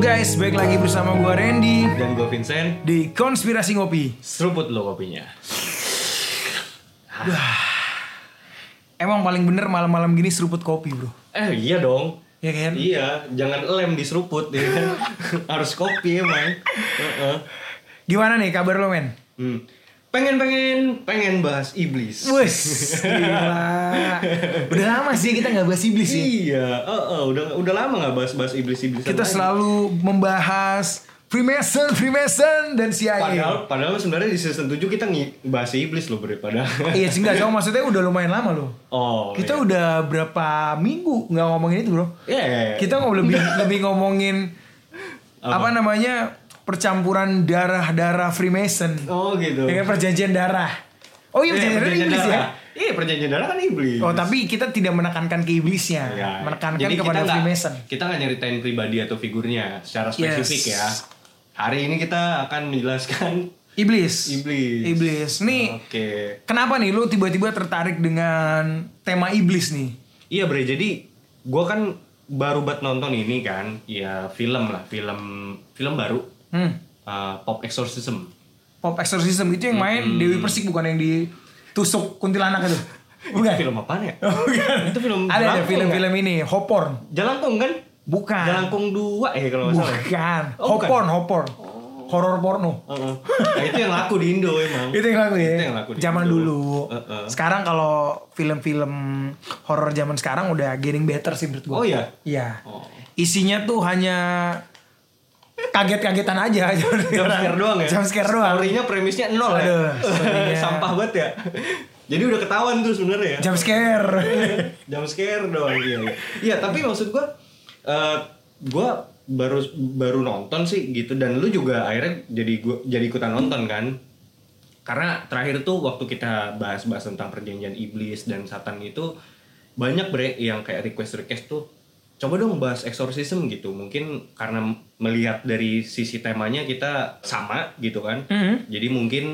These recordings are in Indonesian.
guys, baik lagi bersama gua Randy Dan gue Vincent, di Konspirasi Ngopi. seruput lo kopinya. Emang paling bener malam-malam gini seruput kopi, Bro. Eh iya dong. Ya kan? Iya, jangan lem di seruput ya kan. Harus kopi emang. Heeh. Gimana nih kabar lo, men? Hmm. Pengen pengen pengen bahas iblis. Wes, gila. Udah lama sih kita nggak bahas iblis sih. Iya, heeh, udah udah lama nggak bahas bahas iblis iblis. Kita selalu membahas Freemason, Freemason, dan CIA. Padahal, padahal sebenarnya di season 7 kita bahas iblis loh bre padahal. Iya sih nggak, cuma maksudnya udah lumayan lama loh. Oh. Kita iya. udah berapa minggu nggak ngomongin itu, Bro? Iya, iya, iya. Kita ngomong lebih lebih ngomongin apa? namanya percampuran darah-darah Freemason. Oh gitu. Dengan perjanjian darah. Oh iya Iya, perjanjian, darah iblis ya. Iya, perjanjian darah kan iblis. Oh tapi kita tidak menekankan ke iblisnya, Ya, menekankan jadi kepada kita Freemason. Kita nggak nyeritain pribadi atau figurnya secara Yes. spesifik ya. Hari ini kita akan menjelaskan Iblis. iblis. Iblis. Nih, Oke. kenapa nih lu tiba-tiba tertarik dengan tema iblis nih? Iya bre, jadi gua kan baru buat nonton ini kan, ya film lah, film film baru, Hmm. uh, Pop Exorcism. Pop Exorcism itu yang main Dewi Persik bukan yang ditusuk kuntilanak itu. Bukan. Film apaan ya? Oh, bukan. Itu film Ada ada film-film ini, Hoporn. Jalangkung kan? Bukan. Jalangkung 2 ya kalau nggak salah. Bukan. Oh, bukan. Hoporn, Hoporn. Horor porno. Heeh. Nah, itu yang laku di Indo emang. Itu yang laku ya. Itu yang laku di zaman Indo. dulu. Heeh. Sekarang kalau film-film horor zaman sekarang udah getting better sih menurut gua. Oh iya? Iya. Oh. Isinya tuh hanya kaget-kagetan aja. Jump scare doang ya? Jump scare doang. Story-nya premisnya nol ya? Aduh. Sampah banget ya? Jadi udah ketahuan tuh sebenarnya ya? Jump scare. Jump scare doang iya. Iya, Iya, tapi maksud gua eh gua baru baru nonton sih gitu dan lu juga akhirnya jadi gua jadi ikutan nonton kan. Karena terakhir tuh waktu kita bahas-bahas tentang perjanjian iblis dan satan itu banyak bre yang kayak request-request tuh coba dong bahas exorcism gitu. Mungkin karena melihat dari sisi temanya kita sama gitu kan. Mhm. Jadi mungkin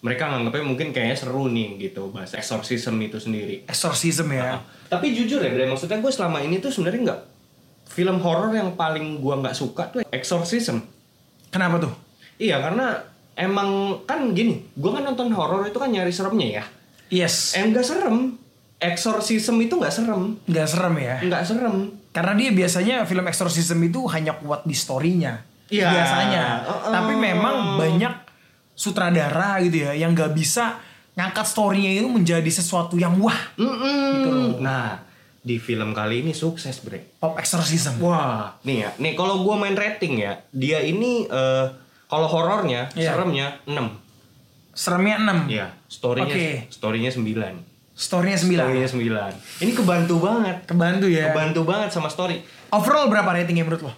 mereka nganggapnya mungkin kayaknya seru nih gitu bahas exorcism itu sendiri. Exorcism ya. Tapi jujur ya, Bre, maksudnya gue selama ini tuh sebenarnya nggak film horor yang paling gua nggak suka tuh exorcism. Kenapa tuh? Iya karena emang kan gini, gua kan nonton horor itu kan nyari seremnya ya. Yes. Eh nggak serem. Exorcism itu nggak serem, Nggak serem ya. nggak serem. Karena dia biasanya film exorcism itu hanya kuat di storynya. Iya. Biasanya. Uh-uh. Tapi memang banyak sutradara gitu ya yang nggak bisa ngangkat storynya itu menjadi sesuatu yang wah. Mm-mm. Nah di film kali ini sukses bre. Pop exorcism. Wah, nih ya, nih kalau gua main rating ya, dia ini eh, kalau horornya, Iya. seremnya 6 Seremnya 6. Iya, storynya Oke. storynya 9 Storynya 9. Storynya 9 Ini kebantu banget. Kebantu ya. Kebantu banget sama story. Overall berapa ratingnya menurut lo?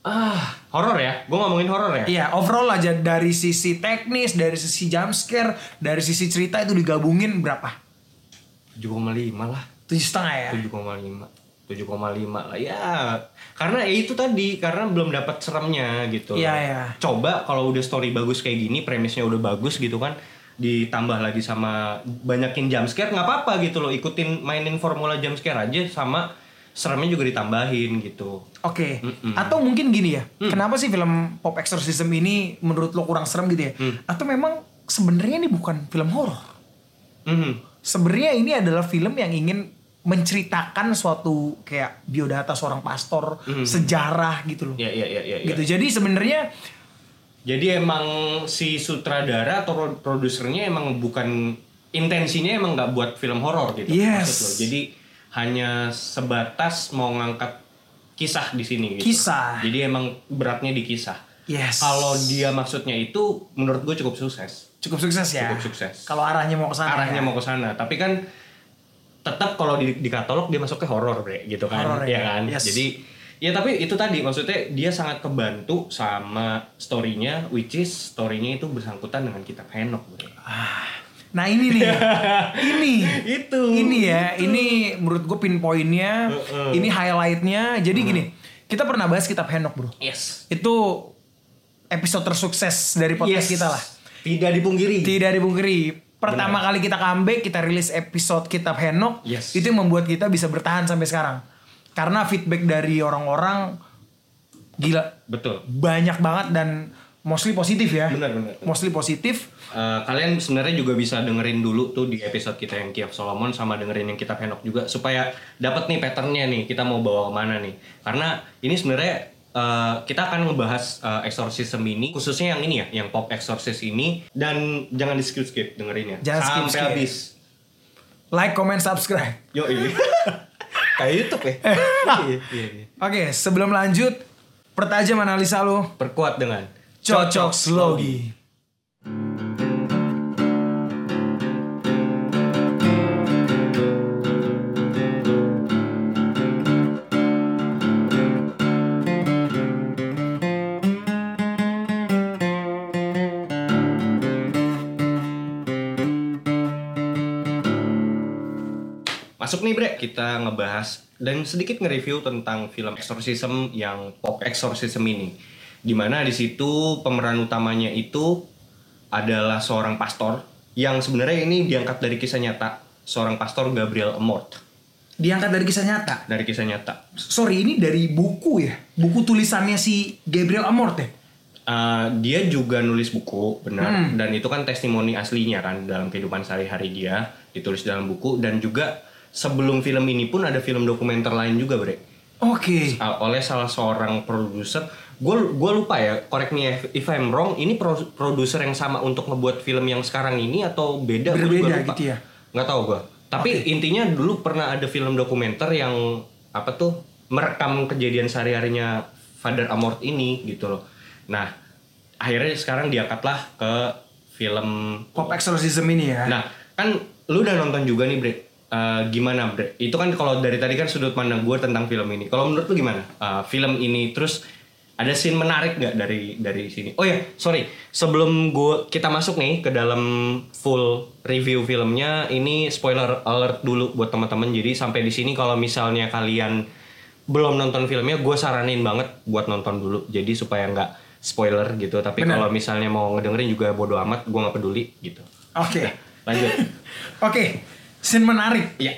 Ah, horor ya? Gue ngomongin horor ya? Iya, overall aja dari sisi teknis, dari sisi jump scare, dari sisi cerita itu digabungin berapa? 7,5 lah. Tujuh setengah ya. 7,5. 7,5 lah ya. Karena ya itu tadi, karena belum dapat seremnya gitu. Iya, iya. Coba kalau udah story bagus kayak gini, premisnya udah bagus gitu kan, ditambah lagi sama banyakin jump scare nggak apa-apa gitu loh. Ikutin mainin formula jump scare aja sama seremnya juga ditambahin gitu. Oke. Mm-mm. Atau mungkin gini ya. Kenapa sih film Pop Exorcism ini menurut lo kurang serem gitu ya? Atau memang sebenarnya ini bukan film horor. Mhm. Sebenarnya ini adalah film yang ingin menceritakan suatu kayak biodata seorang pastor, sejarah gitu loh. Ya, ya, ya, ya, ya. Gitu. Jadi sebenarnya Jadi emang si sutradara atau pro- produsernya emang bukan intensinya emang nggak buat film horor gitu Yes. maksud lo. Jadi hanya sebatas mau ngangkat kisah di sini gitu. Kisah. Jadi emang beratnya di kisah. yes. Kalau dia maksudnya itu menurut gue cukup sukses. cukup sukses ya. Cukup sukses. Kalau arahnya mau ke sana. Arahnya ya. mau ke sana, tapi kan tetap kalau di, di katalog dia masuknya horor bre gitu kan. Horor, ya ya. kan? Yes. Jadi ya tapi itu tadi maksudnya dia sangat kebantu sama storynya which is storynya itu bersangkutan dengan kitab Henok bre. Nah ini nih, ini, Itu. ini ya, ini menurut gue pinpointnya, Heeh. ini highlightnya. Jadi gini, kita pernah bahas kitab Henok bro. Yes. Itu episode tersukses dari podcast Yes. kita lah. Tidak dipungkiri. Tidak dibungkiri. Pertama kali kita comeback, kita rilis episode kitab Henok. Yes. Itu yang membuat kita bisa bertahan sampai sekarang. Karena feedback dari orang-orang Gila, Betul. banyak banget dan mostly positif ya. Benar benar. Mostly positif. Eh, kalian sebenarnya juga bisa dengerin dulu tuh di episode kita yang Kiev Solomon sama dengerin yang kita Henok juga supaya dapat nih patternnya nih kita mau bawa ke mana nih karena ini sebenarnya eh, kita akan ngebahas eh, exorcism ini khususnya yang ini ya yang pop exorcist ini dan jangan di skip skip dengerinnya Jangan sampai skip-skip. habis Like, comment, subscribe. yo ini kayak YouTube ya Iya, iya, iya. Oke, sebelum lanjut, pertajam analisa lo. perkuat dengan Cocok Slogi. Masuk nih Bre, kita ngebahas dan sedikit nge-review tentang film exorcism yang pop exorcism ini. Di mana di situ pemeran utamanya itu adalah seorang pastor yang sebenarnya ini diangkat dari kisah nyata seorang pastor Gabriel Amort Diangkat dari kisah nyata. dari kisah nyata. Sorry, ini dari buku ya? Buku tulisannya si Gabriel Amort ya? Uh, dia juga nulis buku, benar. Hmm. Dan itu kan testimoni aslinya kan dalam kehidupan sehari-hari dia ditulis dalam buku dan juga sebelum film ini pun ada film dokumenter lain juga, Bre. Oke. uh, oleh salah seorang produser gue gue lupa ya correct me if, if I'm wrong ini pro- produser yang sama untuk ngebuat film yang sekarang ini atau beda Gua Berbeda lupa. gitu ya? nggak tahu gue tapi intinya dulu pernah ada film dokumenter yang apa tuh merekam kejadian sehari-harinya Father Amort ini gitu loh nah akhirnya sekarang diangkatlah ke film Pop exorcism ini ya? Nah, kan lu udah nonton juga nih, Bre. Eh, gimana, Bre? Itu kan kalau dari tadi kan sudut pandang gue tentang film ini. Kalau menurut lu gimana? Eh, film ini terus ada scene menarik nggak dari dari sini? Oh ya, sorry. Sebelum gue kita masuk nih ke dalam full review filmnya, ini spoiler alert dulu buat teman-teman. Jadi sampai di sini kalau misalnya kalian belum nonton filmnya, gue saranin banget buat nonton dulu. Jadi supaya nggak spoiler gitu. Tapi kalau misalnya mau ngedengerin juga bodo amat, gue nggak peduli gitu. Oke. Lanjut. Oke, scene menarik. Iya.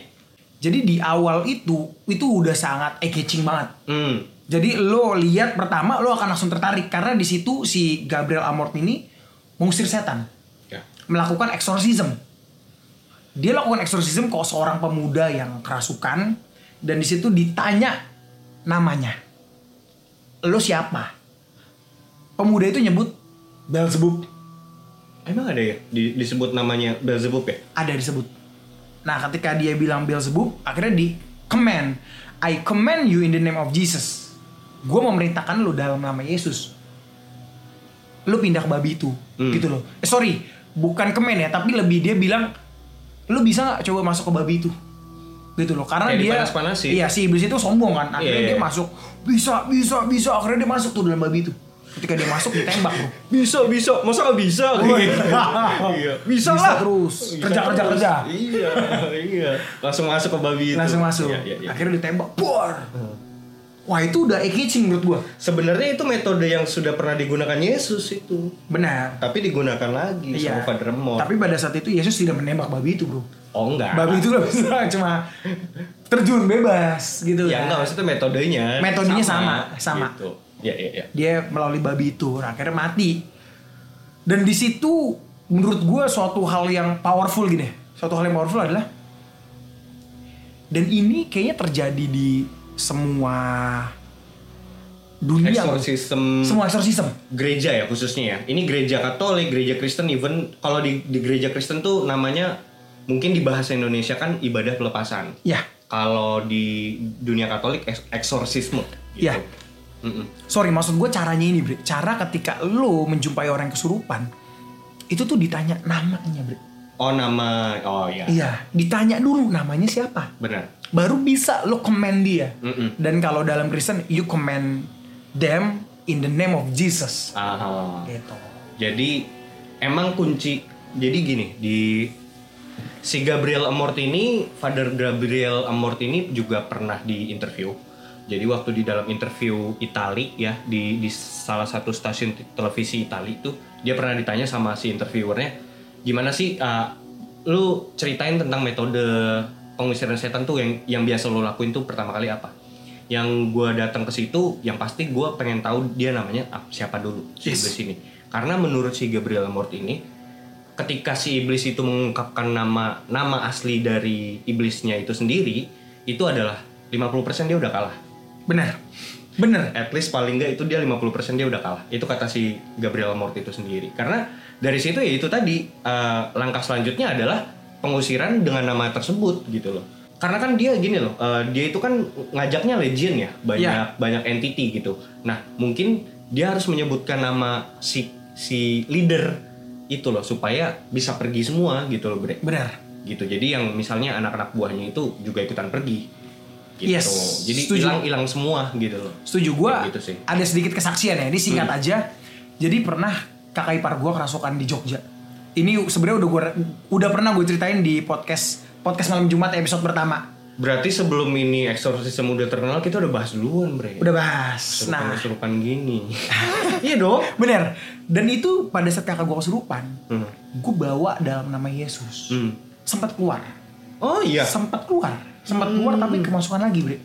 Jadi di awal itu, itu udah sangat eye-catching banget. Hmm. Jadi lo lihat pertama lo akan langsung tertarik karena di situ si Gabriel Amort ini mengusir setan, Ya. melakukan exorcism. Dia lakukan exorcism ke seorang pemuda yang kerasukan dan di situ ditanya namanya. Lo siapa? Pemuda itu nyebut Belzebub. Emang ada ya di- disebut namanya Beelzebub ya? ada disebut. Nah, ketika dia bilang Beelzebub, akhirnya di command, I command you in the name of Jesus. Gue memerintahkan lu dalam nama Yesus. Lu pindah ke babi itu, Hmm. gitu loh. Eh, sorry, bukan command ya, tapi lebih dia bilang, lu bisa nggak coba masuk ke babi itu? Gitu loh, karena Kayak dia, dipanas-panasin. iya si iblis itu sombong kan, akhirnya Iya, dia iya. masuk, bisa, bisa, bisa, akhirnya dia masuk tuh dalam babi itu. Ketika dia masuk ditembak bro. Bisa, bisa. Masa nggak bisa? iya. Bisa, Bisa lah. terus. Bisa Kerja, kerja, terus. kerja. Iya, iya. Langsung masuk ke babi itu. langsung masuk. Iya, iya, iya. Akhirnya ditembak, bor. Wah itu udah eye-catching menurut gua. Sebenarnya itu metode yang sudah pernah digunakan Yesus itu. Benar. Tapi digunakan lagi sama Father. Iya. Tapi pada saat itu Yesus tidak menembak babi itu bro. Oh enggak. Babi itu gak bisa cuma terjun bebas gitu Ya kan. enggak, maksudnya metodenya. Metodenya sama, sama. Gitu. Ya, ya, ya. Dia melalui babi itu, nah, akhirnya mati. Dan di situ menurut gua suatu hal yang powerful gini. Suatu hal yang powerful adalah dan ini kayaknya terjadi di semua dunia. Exorcism. Semua exorcism. gereja ya khususnya ya. Ini gereja Katolik, gereja Kristen even kalau di, di gereja Kristen tuh namanya mungkin di bahasa Indonesia kan ibadah pelepasan. Ya, Kalau di dunia Katolik eksorsisme gitu. ya. Mm-mm. Sorry, maksud gue caranya ini, Bre. Cara ketika lo menjumpai orang yang kesurupan, itu tuh ditanya namanya, Bre. Oh nama oh ya. Iya, ditanya dulu namanya siapa. Benar. Baru bisa lo command dia. Mm-mm. Dan kalau dalam Kristen, you command them in the name of Jesus. Aha. Gitu. Jadi emang kunci jadi gini di si Gabriel Amort ini, Father Gabriel Amort ini juga pernah di interview. Jadi waktu di dalam interview Itali ya di di salah satu stasiun televisi Itali itu dia pernah ditanya sama si interviewernya gimana sih uh, lu ceritain tentang metode pengusiran setan tuh yang yang biasa lo lakuin tuh pertama kali apa? yang gue datang ke situ yang pasti gue pengen tahu dia namanya ap- siapa dulu si Yes. iblis ini karena menurut si Gabriel Amort ini ketika si iblis itu mengungkapkan nama nama asli dari iblisnya itu sendiri itu adalah 50% dia udah kalah Benar. Benar. at least paling nggak itu dia 50% dia udah kalah itu kata si Gabriel Amort itu sendiri karena dari situ ya itu tadi eh, langkah selanjutnya adalah pengusiran dengan nama tersebut gitu loh karena kan dia gini loh eh, dia itu kan ngajaknya legion ya banyak Iya. banyak entity gitu nah mungkin dia harus menyebutkan nama si si leader itu loh supaya bisa pergi semua gitu loh bre Benar. gitu jadi yang misalnya anak-anak buahnya itu juga ikutan pergi gitu Yes, jadi hilang hilang semua gitu loh Setuju gua. Kayak gitu sih. Ada sedikit kesaksian ya. Ini singkat Hmm. aja. Jadi pernah kakak ipar gua kerasukan di Jogja. Ini sebenarnya udah gua udah pernah gue ceritain di podcast podcast malam Jumat episode pertama. Berarti sebelum ini eksorsisme udah terkenal kita udah bahas duluan bre. Udah bahas. Nah, Serupan gini. iya dong. bener. Dan itu pada saat kakak gua kesurupan, Hmm. gue bawa dalam nama Yesus. Hmm. Sempat keluar. Oh iya. Sempat keluar. Sempat keluar tapi kemasukan lagi, Bre.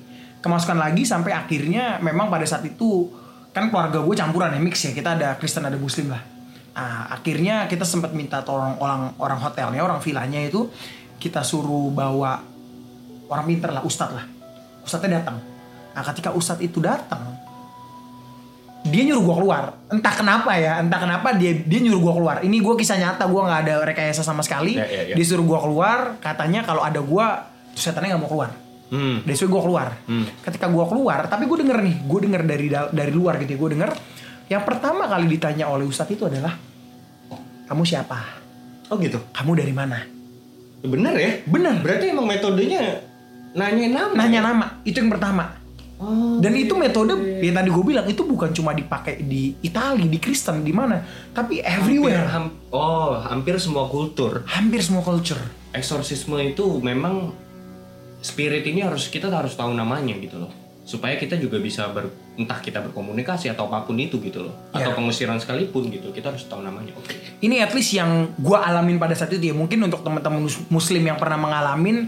Kemasukan lagi sampai akhirnya memang pada saat itu kan keluarga gue campuran ya mix ya. Kita ada Kristen ada Muslim lah. Nah, akhirnya kita sempat minta tolong orang orang hotelnya, orang villanya itu kita suruh bawa orang pinter lah, ustadz lah. Ustadznya datang. Nah, ketika ustadz itu datang, dia nyuruh gua keluar. Entah kenapa ya, entah kenapa dia dia nyuruh gua keluar. Ini gua kisah nyata, gua nggak ada rekayasa sama sekali. Ya, ya, ya. Dia suruh gua keluar, katanya kalau ada gua, tuh setannya nggak mau keluar. Hmm. Dia suruh gua keluar. Hmm. Ketika gua keluar, tapi gue denger nih, gue denger dari dari luar gitu ya, gue denger yang pertama kali ditanya oleh ustadz itu adalah kamu siapa? Oh gitu. Kamu dari mana? Bener ya? Bener. Berarti emang metodenya nanya nama. Nanya nama, itu yang pertama. Oh. Dan itu metode yang tadi gue bilang itu bukan cuma dipakai di Italia, di Kristen, di mana, tapi Hampir, everywhere. ham- oh, hampir semua kultur. Hampir semua culture. Eksorsisme itu memang spirit ini harus kita harus tahu namanya gitu loh. Supaya kita juga bisa ber, entah kita berkomunikasi atau apa pun itu gitu loh. Atau Ya. pengusiran sekalipun gitu. Kita harus tahu namanya. Oke. Ini at least yang gue alamin pada saat itu ya. Mungkin untuk teman-teman mus- muslim yang pernah mengalamin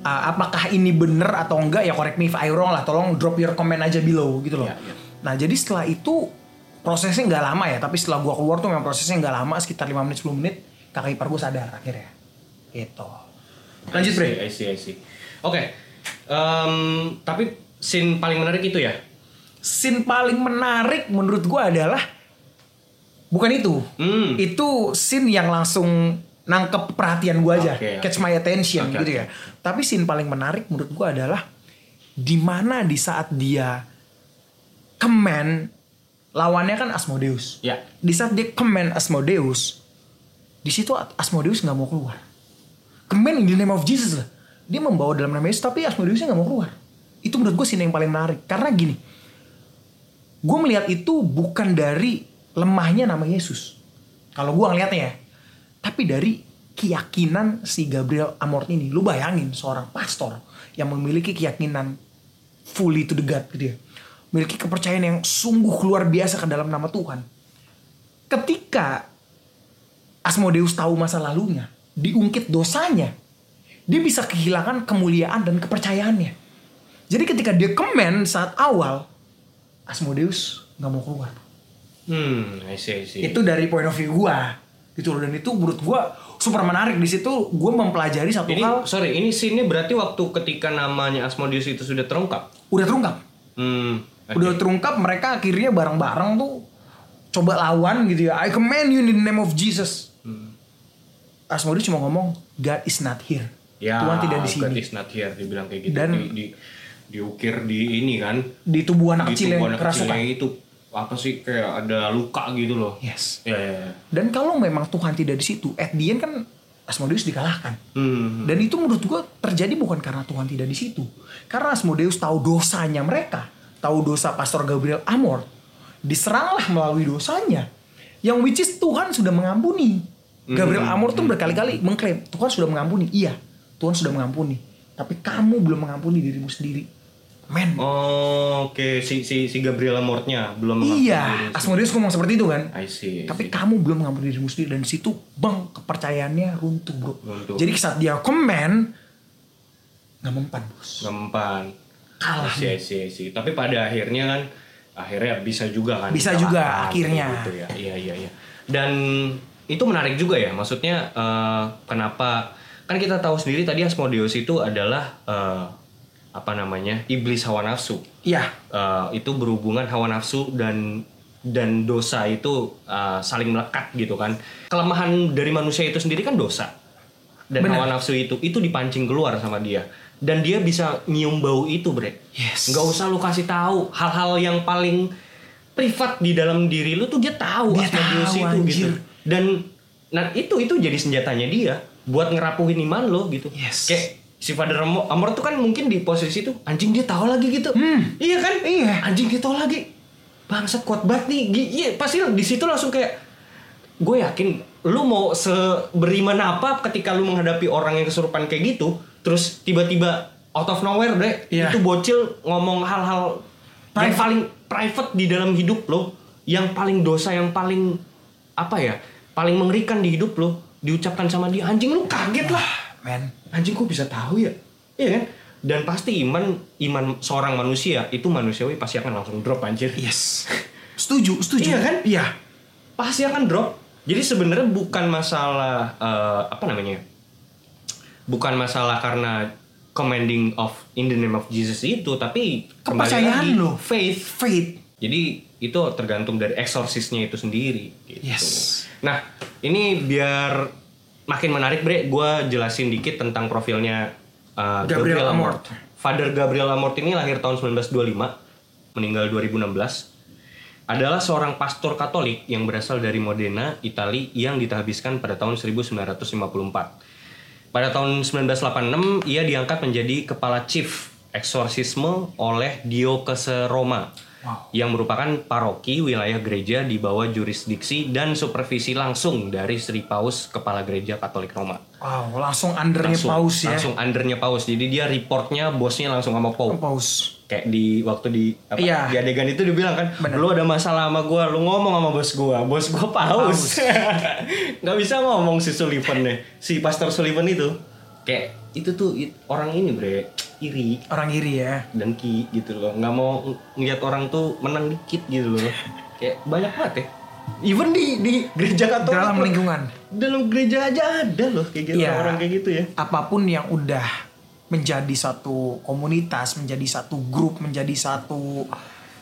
uh, apakah ini bener atau enggak ya correct me if I wrong lah. Tolong drop your comment aja below gitu loh. Ya, ya. Nah jadi setelah itu prosesnya nggak lama ya. Tapi setelah gue keluar tuh memang prosesnya nggak lama sekitar 5 menit 10 menit kakak ipar gue sadar akhirnya. Gitu. Lanjut Bre. I see, I see. Oke. Em, tapi scene paling menarik itu ya? Scene paling menarik menurut gue adalah bukan itu. Hmm. Itu scene yang langsung nangkep perhatian gue aja, oke. catch my attention Oke, gitu ya. Tapi scene paling menarik menurut gue adalah di mana di saat dia command lawannya kan Asmodeus. Ya. Di saat dia command Asmodeus, di situ Asmodeus nggak mau keluar. Command in the name of Jesus lah. Dia membawa dalam nama Yesus tapi Asmodeusnya nggak mau keluar. Itu menurut gue scene yang paling menarik karena gini. Gue melihat itu bukan dari lemahnya nama Yesus. Kalau gue ngeliatnya ya. Tapi dari keyakinan si Gabriel Amort ini. Lu bayangin seorang pastor yang memiliki keyakinan fully to the God gitu ya. Memiliki kepercayaan yang sungguh luar biasa ke dalam nama Tuhan. Ketika Asmodeus tahu masa lalunya, diungkit dosanya, dia bisa kehilangan kemuliaan dan kepercayaannya. Jadi ketika dia kemen saat awal, Asmodeus nggak mau keluar. Hmm, I see, I see. Itu dari point of view gua. Gitu loh. Dan itu menurut gua super menarik. Di situ gua mempelajari satu ini hal sorry, ini scene-nya berarti waktu ketika namanya Asmodeus itu sudah terungkap. udah terungkap. Hmm. oke. Udah terungkap mereka akhirnya bareng-bareng tuh coba lawan gitu ya. I command you in the name of Jesus. Hmm. Asmodeus cuma ngomong God is not here. Ya, Tuhan tidak di God sini. is not here, dibilang kayak gitu. Dan- di, di, diukir di ini kan. Di tubuh anak di kecil yang anak kerasukan. kecilnya itu apa sih kayak ada luka gitu loh. Yes. Ya, ya, ya. Dan kalau memang Tuhan tidak di situ, at the end kan Asmodeus dikalahkan. Hmm. Dan itu menurut gua terjadi bukan karena Tuhan tidak di situ. Karena Asmodeus tahu dosanya mereka. Tahu dosa Pastor Gabriel Amor. Diseranglah melalui dosanya. Yang which is Tuhan sudah mengampuni. Gabriel Hmm. Amor tuh berkali-kali mengklaim Tuhan sudah mengampuni. Iya, Tuhan sudah mengampuni. Tapi kamu belum mengampuni dirimu sendiri. Men. Oh, oke si si si Gabriela Mortnya belum mengaku iya. Asmodeus ngomong seperti itu kan. I see. I Tapi see. kamu belum mengampuni dirimu sendiri dan situ bang kepercayaannya runtuh bro. Runtuh. Jadi saat dia komen nggak mempan bos. Gempan. kalah. sih sih sih tapi pada akhirnya kan akhirnya bisa juga kan Bisa juga, akhirnya. gitu ya iya iya iya dan itu menarik juga ya maksudnya eh, kenapa kan kita tahu sendiri tadi Asmodeus itu adalah eh, apa namanya iblis hawa nafsu Iya. Eh, itu berhubungan hawa nafsu dan dan dosa itu eh, saling melekat gitu kan kelemahan dari manusia itu sendiri kan dosa dan Benar. hawa nafsu itu itu dipancing keluar sama dia dan dia bisa nyium bau itu bre Yes. nggak usah lu kasih tahu hal-hal yang paling privat di dalam diri lu tuh dia tahu Dia Asmodeus tahu, itu anjir. gitu dan nah itu itu jadi senjatanya dia buat ngerapuhin iman lo gitu Yes. kayak si Father Amor, Amor tuh kan mungkin di posisi itu anjing dia tahu lagi gitu Hmm. iya kan Iya. anjing dia tahu lagi bangsat kuat banget nih iya pasti di situ langsung kayak gue yakin lu mau seberiman apa ketika lu menghadapi orang yang kesurupan kayak gitu terus tiba-tiba out of nowhere bre Iya. itu bocil ngomong hal-hal yang Private. paling private di dalam hidup lo yang paling dosa yang paling apa ya paling mengerikan di hidup lo diucapkan sama dia anjing lu kaget lah Men. anjing kok bisa tahu ya iya kan dan pasti iman iman seorang manusia itu manusiawi pasti akan langsung drop anjir Yes. Setuju, setuju. Iya kan? Iya. pasti akan drop jadi sebenarnya bukan masalah eh, apa namanya bukan masalah karena commanding of in the name of Jesus itu tapi Kepercayaan lo. faith Faith. jadi itu tergantung dari eksorsisnya itu sendiri gitu. Yes. Nah, ini biar makin menarik, Bre, gue jelasin dikit tentang profilnya uh, Gabriel Gabriel, Amort. Amort. Father Gabriel Amort ini lahir tahun 1925, meninggal 2016. Adalah seorang pastor Katolik yang berasal dari Modena, Italia yang ditahbiskan pada tahun 1954. Pada tahun 1986 ia diangkat menjadi kepala chief eksorsisme oleh Diocese Roma Wow. yang merupakan paroki wilayah gereja di bawah jurisdiksi dan supervisi langsung dari Sri Paus Kepala Gereja Katolik Roma. Wow, langsung undernya Langsung, paus ya. langsung undernya Paus. Jadi dia reportnya bosnya langsung sama Paus. Paus. Kayak di waktu di apa, Iya. di adegan itu dibilang kan, Bener. lu ada masalah sama gua, lu ngomong sama bos gua, bos gua Paus. Nggak bisa ngomong si Sullivan deh, si Pastor Sullivan itu. Kayak itu tuh it- orang ini bre, iri Orang iri ya. dengki gitu loh nggak mau ng- ngeliat orang tuh menang dikit gitu loh kayak banyak banget ya even di di gereja katolik Dalam loh. lingkungan. dalam gereja aja ada loh kayak gitu Iya. orang kayak gitu ya Apa pun yang udah menjadi satu komunitas, menjadi satu grup, menjadi satu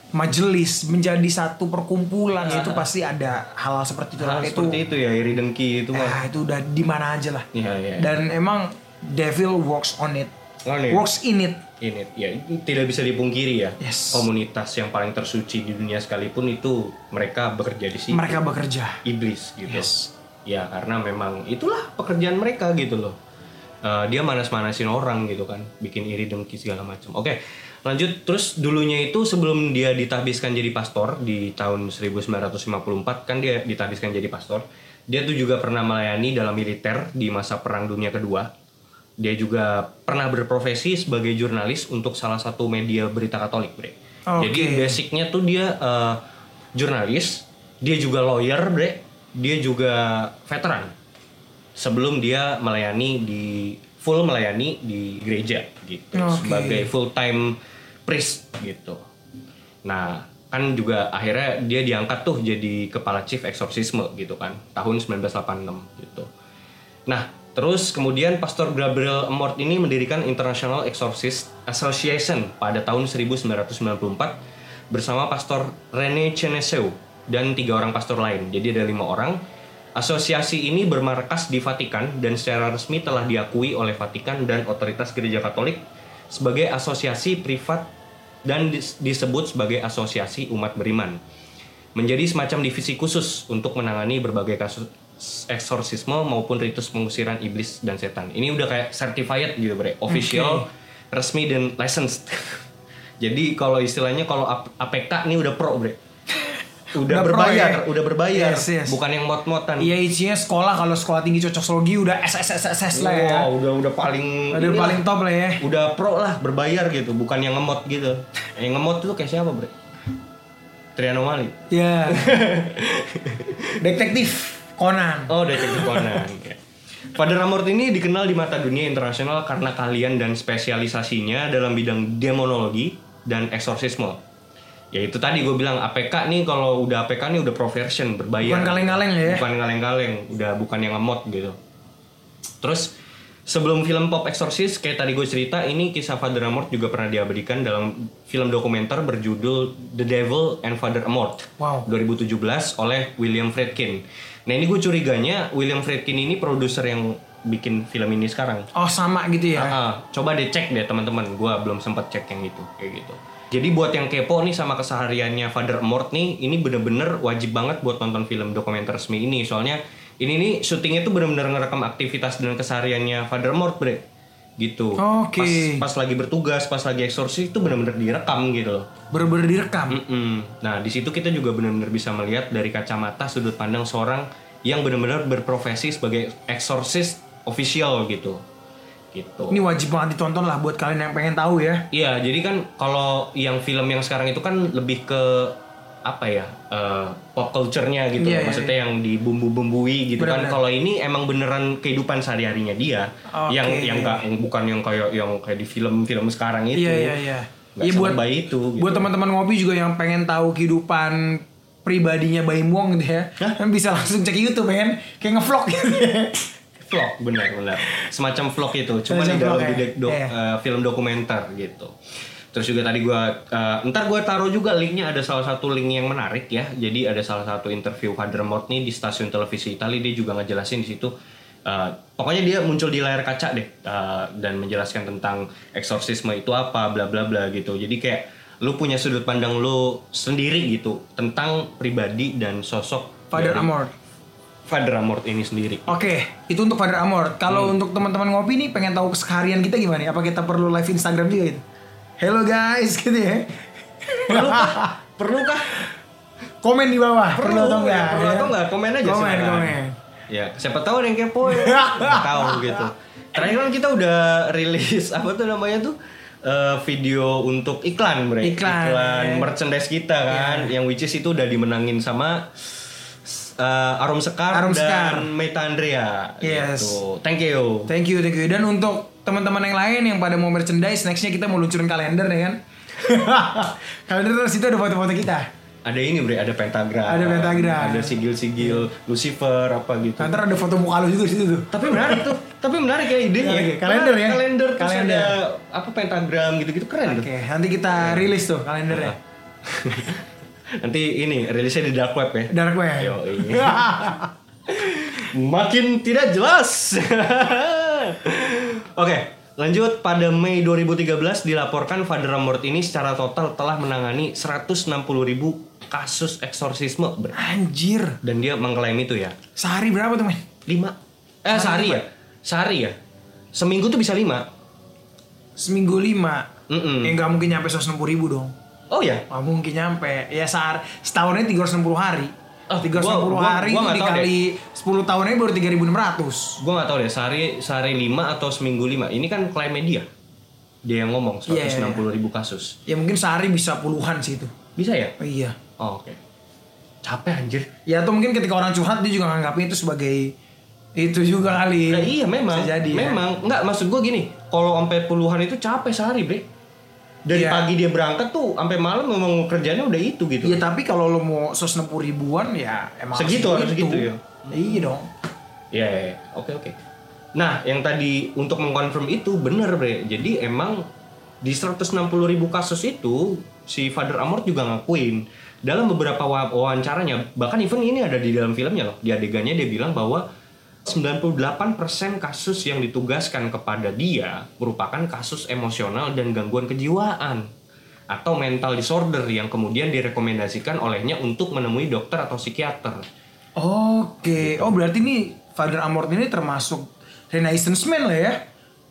majelis, menjadi satu perkumpulan itu pasti ada hal-hal seperti itu. Hal itu seperti itu ya iri dengki itu mah ah, itu udah di mana aja lah. Iya, iya. Dan emang devil works on it. On it. Works in it. ini ya itu tidak bisa dipungkiri ya Yes. komunitas yang paling tersuci di dunia sekalipun itu mereka bekerja di situ Mereka bekerja. iblis gitu Yes. ya karena memang itulah pekerjaan mereka gitu loh Eh, dia manas-manasin orang gitu kan bikin iri dengki segala macam oke lanjut terus dulunya itu sebelum dia ditahbiskan jadi pastor di tahun 1954 kan dia ditahbiskan jadi pastor dia tuh juga pernah melayani dalam militer di masa perang dunia kedua dia juga pernah berprofesi sebagai jurnalis untuk salah satu media berita Katolik, Bre. Oke. Jadi basicnya tuh dia eh, jurnalis, dia juga lawyer, Bre. Dia juga veteran. Sebelum dia melayani di full melayani di gereja gitu Oke. sebagai full time priest gitu. Nah, kan juga akhirnya dia diangkat tuh jadi kepala chief exorcisme gitu kan tahun 1986 gitu. Nah, terus kemudian Pastor Gabriel Amort ini mendirikan International Exorcist Association pada tahun 1994 bersama Pastor Rene Cheneseu dan tiga orang pastor lain. Jadi ada lima orang. Asosiasi ini bermarkas di Vatikan dan secara resmi telah diakui oleh Vatikan dan otoritas Gereja Katolik sebagai asosiasi privat dan dis- disebut sebagai asosiasi umat beriman menjadi semacam divisi khusus untuk menangani berbagai kasus eksorsisme maupun ritus pengusiran iblis dan setan. Ini udah kayak certified gitu, Bre. Official, resmi dan licensed. Jadi kalau istilahnya kalau APK ini udah pro, Bre. Udah, Udah pro berbayar, ya? udah berbayar. Yes, yes. Bukan yang mot-motan. Iya isinya sekolah kalau sekolah tinggi cocokologi udah SSSSS lah ya. Wah, udah udah paling Udah inilah. paling top lah ya. Udah pro lah, berbayar gitu, bukan yang ngemot gitu. yang ngemot itu kayak siapa, Bre? Trianomali. Ya. Detektif Conan. Oh, detektif Conan. Father Amort ini dikenal di mata dunia internasional karena kalian dan spesialisasinya dalam bidang demonologi dan eksorsisme. Ya itu tadi gue bilang APK nih kalau udah APK nih udah profession berbayar. Bukan kaleng-kaleng ya? Bukan kaleng-kaleng, udah bukan yang ngemot gitu. Terus sebelum film Pop Exorcist kayak tadi gue cerita ini kisah Father Amort juga pernah diabadikan dalam film dokumenter berjudul The Devil and Father Amort Wow. 2017 oleh William Friedkin. Nah ini gue curiganya William Friedkin ini produser yang bikin film ini sekarang. Oh sama gitu ya? Ah, coba deh cek deh teman-teman. Gua belum sempat cek yang itu kayak gitu. Jadi buat yang kepo nih sama kesehariannya Father Amort nih, ini bener-bener wajib banget buat nonton film dokumenter resmi ini. Soalnya ini nih syutingnya tuh bener-bener ngerekam aktivitas dan kesehariannya Father Amort, bre. Gitu. Oke. Pas, pas lagi bertugas, pas lagi eksorsis itu bener-bener direkam gitu loh. Bener-bener direkam. Mm-mm. Nah, di situ kita juga benar-benar bisa melihat dari kacamata sudut pandang seorang yang benar-benar berprofesi sebagai eksorsis official gitu. Gitu. Ini wajib banget ditonton lah buat kalian yang pengen tahu ya. Iya, jadi kan kalau yang film yang sekarang itu kan lebih ke apa ya eh, pop culture-nya gitu, Iya, iya, maksudnya yang dibumbu-bumbui gitu kan. Benar-benar. Kalau ini emang beneran kehidupan sehari-harinya dia, Oke. yang yang nggak bukan yang kayak yang kayak di film-film sekarang itu. Iya iya iya. Nggak Iya buat sebay itu. Gitu. buat teman-teman ngopi juga yang pengen tahu kehidupan pribadinya Baim Wong gitu ya. Kan bisa langsung cek YouTube kan. Kayak ngevlog gitu ya. vlog benar benar semacam vlog itu cuma Semacam di dalam ya? di- Iya. eh, film dokumenter gitu terus juga tadi gua eh, ntar gua taruh juga linknya ada salah satu link yang menarik ya jadi ada salah satu interview Father Mort nih di stasiun televisi Italia dia juga ngejelasin di situ eh, pokoknya dia muncul di layar kaca deh eh, dan menjelaskan tentang eksorsisme itu apa bla bla bla gitu jadi kayak lu punya sudut pandang lu sendiri gitu tentang pribadi dan sosok Father dari Amort. Father Amort ini sendiri Oke, itu untuk Father Amort. Kalau Hmm. untuk teman-teman ngopi nih pengen tahu keseharian kita gimana? Apa kita perlu live Instagram juga gitu? Hello guys, gitu ya. perlu kah? perlu kah? Komen di bawah. Perlu, atau enggak? ya, perlu ya? atau enggak? Komen aja Komen, silakan. komen. Ya, siapa tahu ada yang kepo ya. Nggak tahu gitu. Terakhir kan kita udah rilis apa tuh namanya tuh eh, video untuk iklan, Bre. Iklan, ya. merchandise kita kan, yang which is itu udah dimenangin sama eh, Arum Sekar Arum dan Sekar. Meta Andrea. Yes. Gitu. Thank you. Thank you, thank you. Dan untuk teman-teman yang lain yang pada mau merchandise, nextnya kita mau luncurin kalender ya kan. kalender terus itu ada foto-foto kita. Ada ini bre, ada pentagram. Ada pentagram. Ada sigil-sigil Lucifer apa gitu. Nanti ada foto muka lu juga situ tuh. Tapi menarik tuh. Tapi menarik ya idenya. Oke, kalender ya? Kalender terus Kalender. ada apa pentagram gitu-gitu keren tuh. Oke, nanti kita rilis tuh kalendernya. Nanti ini rilisnya di dark web ya. Dark web. Yo, Makin tidak jelas. Oke, lanjut pada Mei 2013 dilaporkan Father Amort ini secara total telah menangani 160.000 kasus eksorsisme ber- Anjir. dan dia mengklaim itu ya. Sehari berapa tuh, men? lima eh sehari ya sehari ya seminggu tuh bisa lima Seminggu lima. Mm-mm. Ya nggak mungkin nyampe 160 ribu dong. oh ya Nggak mungkin nyampe. Ya sehari, setahunnya 360 hari. Oh, 360 gua- gua- hari gua itu nggak tahu dikali 10 tahunnya baru 3600. gue nggak tahu deh sehari sehari lima atau seminggu lima. Ini kan klaim media. Dia yang ngomong Iya, 160 ribu kasus. Ya mungkin sehari bisa puluhan sih itu. bisa ya? Oh, iya. oh, oke. Capek anjir. Ya atau mungkin ketika orang curhat dia juga nganggapnya itu sebagai itu juga kali. Nah, iya memang. Bisa jadi ya. memang. Nggak maksud gue gini. Kalau sampai puluhan itu capek sehari bre dari Iya. pagi dia berangkat tuh sampai malam memang kerjanya udah itu gitu Ya tapi kalau lo mau 160 ribuan ya emang Segitu, harus segitu ya? Iya dong. Iya, iya, iya. oke oke. Nah, yang tadi untuk mengkonfirm itu benar bre. Jadi emang di 160 ribu kasus itu si Father Amort juga ngakuin dalam beberapa wa- wawancaranya bahkan even ini ada di dalam filmnya loh di adegannya dia bilang bahwa 98% kasus yang ditugaskan kepada dia merupakan kasus emosional dan gangguan kejiwaan atau mental disorder yang kemudian direkomendasikan olehnya untuk menemui dokter atau psikiater. Oke. Oh berarti nih Father Amort ini termasuk Renaissance man lah ya.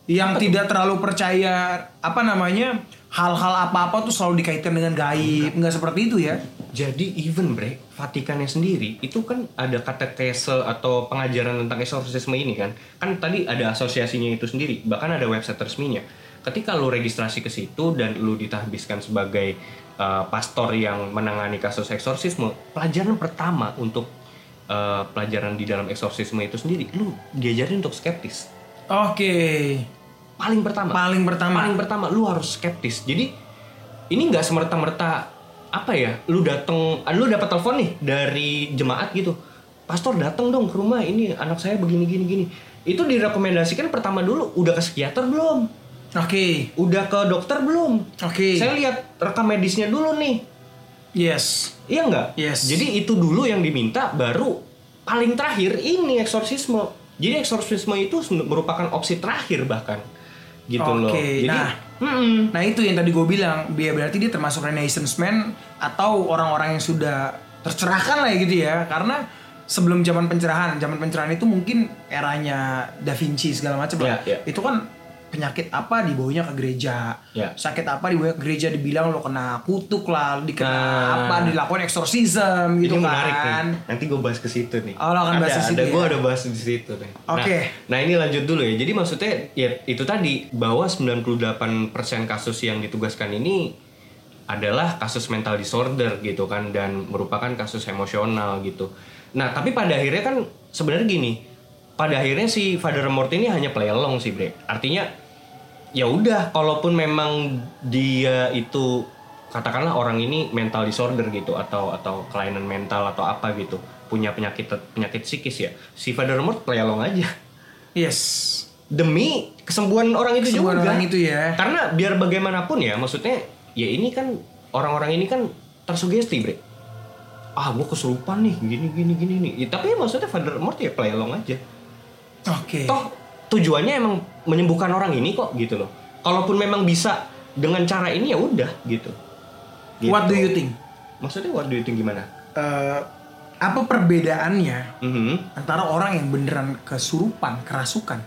Yang tidak terlalu percaya apa namanya hal-hal apa-apa tuh selalu dikaitkan dengan gaib, nggak seperti itu ya? Jadi even bre, Vatikannya sendiri itu kan ada katekese atau pengajaran tentang eksorsisme ini kan. Kan tadi ada asosiasinya itu sendiri, bahkan ada website resminya. Ketika lu registrasi ke situ dan lu ditahbiskan sebagai uh, pastor yang menangani kasus eksorsisme, pelajaran pertama untuk eh, pelajaran di dalam eksorsisme itu sendiri, lu diajarin untuk skeptis. Oke. Paling pertama. Paling pertama. Paling pertama lu harus skeptis. Jadi ini nggak semerta-merta apa ya? Lu dateng, ah, lu dapat telepon nih dari jemaat gitu. Pastor datang dong ke rumah ini anak saya begini gini gini. Itu direkomendasikan pertama dulu udah ke psikiater belum? Oke. Udah ke dokter belum? Oke. Saya lihat rekam medisnya dulu nih. Yes. Iya nggak? Yes. Jadi itu dulu yang diminta baru paling terakhir ini eksorsisme. Jadi eksorsisme itu merupakan opsi terakhir bahkan gitu loh. Oke, Jadi nah. Mm-mm. Nah itu yang tadi gue bilang, dia berarti dia termasuk renaissance man atau orang-orang yang sudah tercerahkan lah ya gitu ya. Karena sebelum zaman pencerahan, zaman pencerahan itu mungkin eranya Da Vinci segala macam lah. Iya, iya. Itu kan penyakit apa dibawanya ke gereja, Iya. sakit apa dibawa ke gereja dibilang lo kena kutuk lah, dikena Nah. apa, dilakukan eksorsism gitu ini kan. menarik nih. Nanti gue bahas ke situ nih. Oh, lo akan bahas ada, ke situ ada, ya? Gue ada bahas di situ nih. Oke. Nah, nah ini lanjut dulu ya. Jadi maksudnya ya itu tadi bahwa 98% kasus yang ditugaskan ini adalah kasus mental disorder gitu kan dan merupakan kasus emosional gitu. Nah tapi pada akhirnya kan sebenarnya gini. Pada akhirnya si Father Mort ini hanya play along sih bre. Artinya ya udah kalaupun memang dia itu katakanlah orang ini mental disorder gitu atau atau kelainan mental atau apa gitu punya penyakit penyakit psikis ya si Father Mort play along aja Yes. demi kesembuhan orang itu Kesembuhan juga orang itu ya. karena biar bagaimanapun ya maksudnya ya ini kan orang-orang ini kan tersugesti bre ah gue kesurupan nih gini gini gini nih Ya, tapi ya maksudnya Father Mort ya play along aja Oke. toh tujuannya emang menyembuhkan orang ini kok gitu loh kalaupun memang bisa dengan cara ini ya udah gitu. Gitu. What do you think? maksudnya what do you think gimana Eh, apa perbedaannya Mhm. antara orang yang beneran kesurupan, kerasukan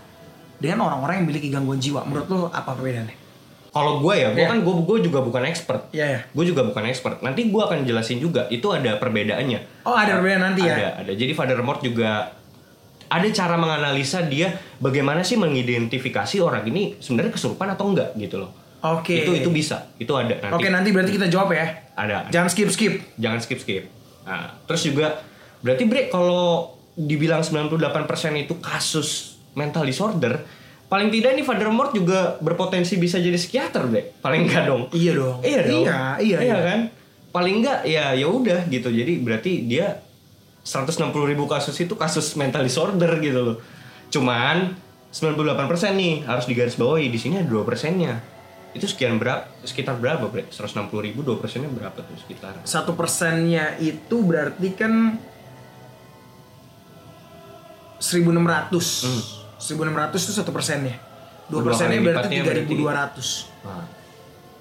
dengan orang-orang yang memiliki gangguan jiwa? Menurut lo apa perbedaannya? kalau gue ya gue Iya. kan gue gue juga bukan expert Iya ya. gue juga bukan expert nanti gue akan jelasin juga itu ada perbedaannya Oh ada perbedaan nanti ya? ada ada jadi Father Mort juga ada cara menganalisa dia bagaimana sih mengidentifikasi orang ini sebenarnya kesurupan atau enggak gitu loh Oke. itu itu bisa itu ada nanti Oke nanti berarti kita jawab ya. ada Jangan skip skip. jangan skip skip nah, terus juga berarti break kalau dibilang 98% itu kasus mental disorder paling tidak nih Father Mort juga berpotensi bisa jadi psikiater break paling enggak dong Iya dong. iya dong Iya iya. iya. kan paling enggak ya ya udah gitu jadi berarti dia 160 ribu kasus itu kasus mental disorder gitu loh cuman 98% nih harus digaris bawahi di sini ada dua persennya itu sekian berapa sekitar berapa bre 160 ribu dua persennya berapa tuh sekitar Satu persennya itu berarti kan 1600. 1600 itu satu persennya. Dua Dua persennya kali berarti lipatnya 3200. Nah,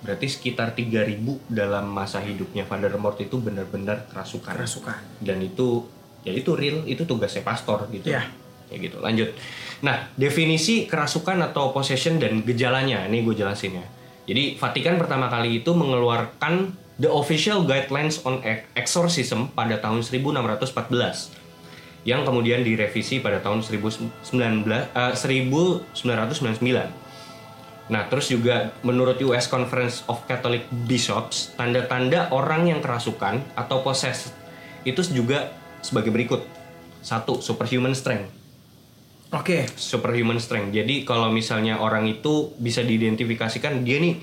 berarti sekitar 3000 dalam masa hidupnya Vander Mort itu benar-benar kerasukan. Kerasukan. Dan itu ya itu real, itu tugasnya pastor gitu. Ya gitu. Lanjut. Nah, definisi kerasukan atau possession dan gejalanya ini gue jelasin ya. Jadi Vatikan pertama kali itu mengeluarkan The Official Guidelines on Exorcism pada tahun 1614 yang kemudian direvisi pada tahun 19, eh, 1999. Nah, terus juga menurut US Conference of Catholic Bishops, tanda-tanda orang yang kerasukan atau possessed itu juga sebagai berikut. Satu, superhuman strength. Oke. Superhuman strength. Jadi kalau misalnya orang itu bisa diidentifikasikan dia nih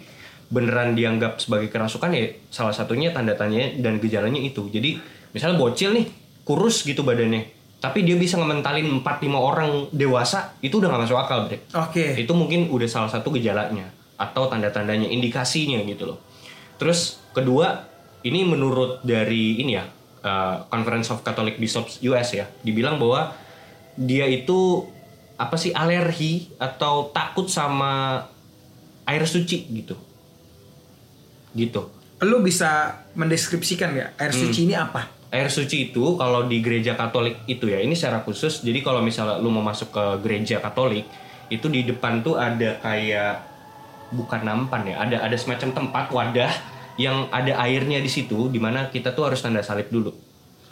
beneran dianggap sebagai kerasukan ya salah satunya tanda-tandanya dan gejalanya itu. Jadi misalnya bocil nih, kurus gitu badannya. Tapi dia bisa ngementalin 4-5 orang dewasa, itu udah gak masuk akal, Bre. Oke. Itu mungkin udah salah satu gejalanya atau tanda-tandanya, indikasinya gitu loh. Terus kedua, ini menurut dari ini ya, uh, Conference of Catholic Bishops US ya, dibilang bahwa dia itu apa sih alergi atau takut sama air suci gitu. Gitu. Lu bisa mendeskripsikan nggak air Hmm. suci ini apa? Air suci itu kalau di gereja Katolik itu ya, ini secara khusus. Jadi kalau misalnya lu mau masuk ke gereja Katolik, itu di depan tuh ada kayak bukan nampan ya, ada ada semacam tempat wadah yang ada airnya di situ, di mana kita tuh harus tanda salib dulu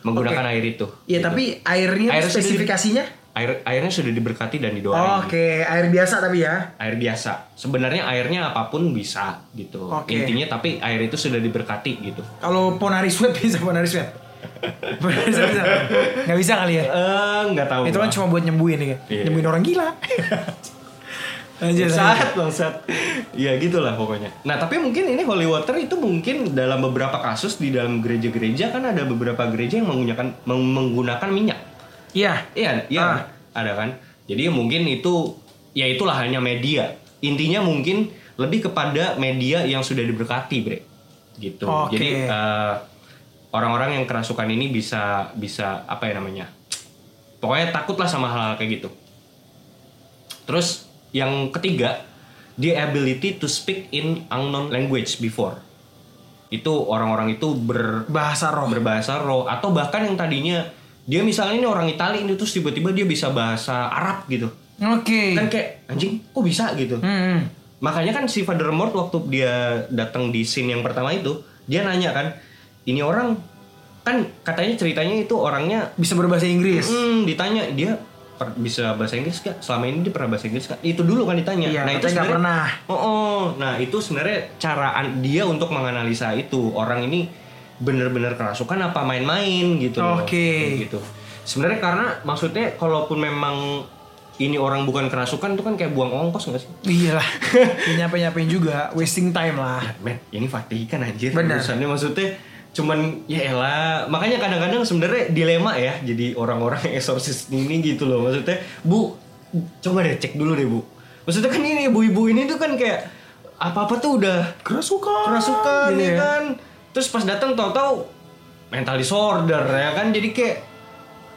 menggunakan Oke. air itu. Ya Gitu. tapi airnya Air spesifikasinya? air airnya sudah diberkati dan didoain. Oke, air biasa tapi ya. Air biasa. Sebenarnya airnya apa pun bisa gitu. Oke. Intinya tapi air itu sudah diberkati gitu. Kalau Ponari Sweat bisa Ponari Sweat. bisa bisa nggak bisa kali ya Eh, nggak tahu. itu kan cuma buat nyembuhin ya Iya. nyembuhin orang gila Lanjut, lanjut. Bangsat. Ya gitulah pokoknya. Nah tapi mungkin ini holy water itu mungkin dalam beberapa kasus di dalam gereja-gereja kan ada beberapa gereja yang menggunakan meng- menggunakan minyak. iya Iya, iya Ah. ada kan. Jadi mungkin itu ya itulah hanya media. Intinya mungkin lebih kepada media yang sudah diberkati, Bre. Gitu. Oke. Jadi eh, orang-orang yang kerasukan ini bisa bisa apa ya namanya? Pokoknya takutlah sama hal-hal kayak gitu. Terus yang ketiga, the ability to speak in unknown language before. Itu orang-orang itu ber bahasa roh. berbahasa roh. Atau bahkan yang tadinya dia misalnya ini orang Italia ini terus tiba-tiba dia bisa bahasa Arab gitu. Oke. Kan kayak anjing kok bisa? gitu. Hmm, makanya kan si Father Mort waktu dia datang di scene yang pertama itu dia nanya kan ini orang? Kan katanya ceritanya itu orangnya bisa berbahasa Inggris. Hmm, ditanya dia per- bisa bahasa Inggris gak selama ini dia pernah bahasa Inggris gak itu dulu kan ditanya Iya, nah itu sebenarnya pernah. oh, oh. nah itu sebenarnya cara dia untuk menganalisa itu orang ini bener-bener kerasukan apa main-main gitu. Oke. Kayak gitu sebenarnya karena maksudnya kalaupun memang ini orang bukan kerasukan itu kan kayak buang ongkos gak sih Iya lah, nyampe nyampein juga, wasting time lah. men ini Vatikan anjir Bener. urusannya maksudnya cuman ya elah makanya kadang-kadang sebenarnya dilema ya jadi orang-orang yang eksorsis ini gitu loh maksudnya. Bu coba deh cek dulu deh bu. Maksudnya kan ini ibu-ibu ini tuh kan kayak apa-apa tuh udah Kerasukan. kerasukan ya kan? Terus pas datang tahu-tahu mental disorder ya kan? Jadi kayak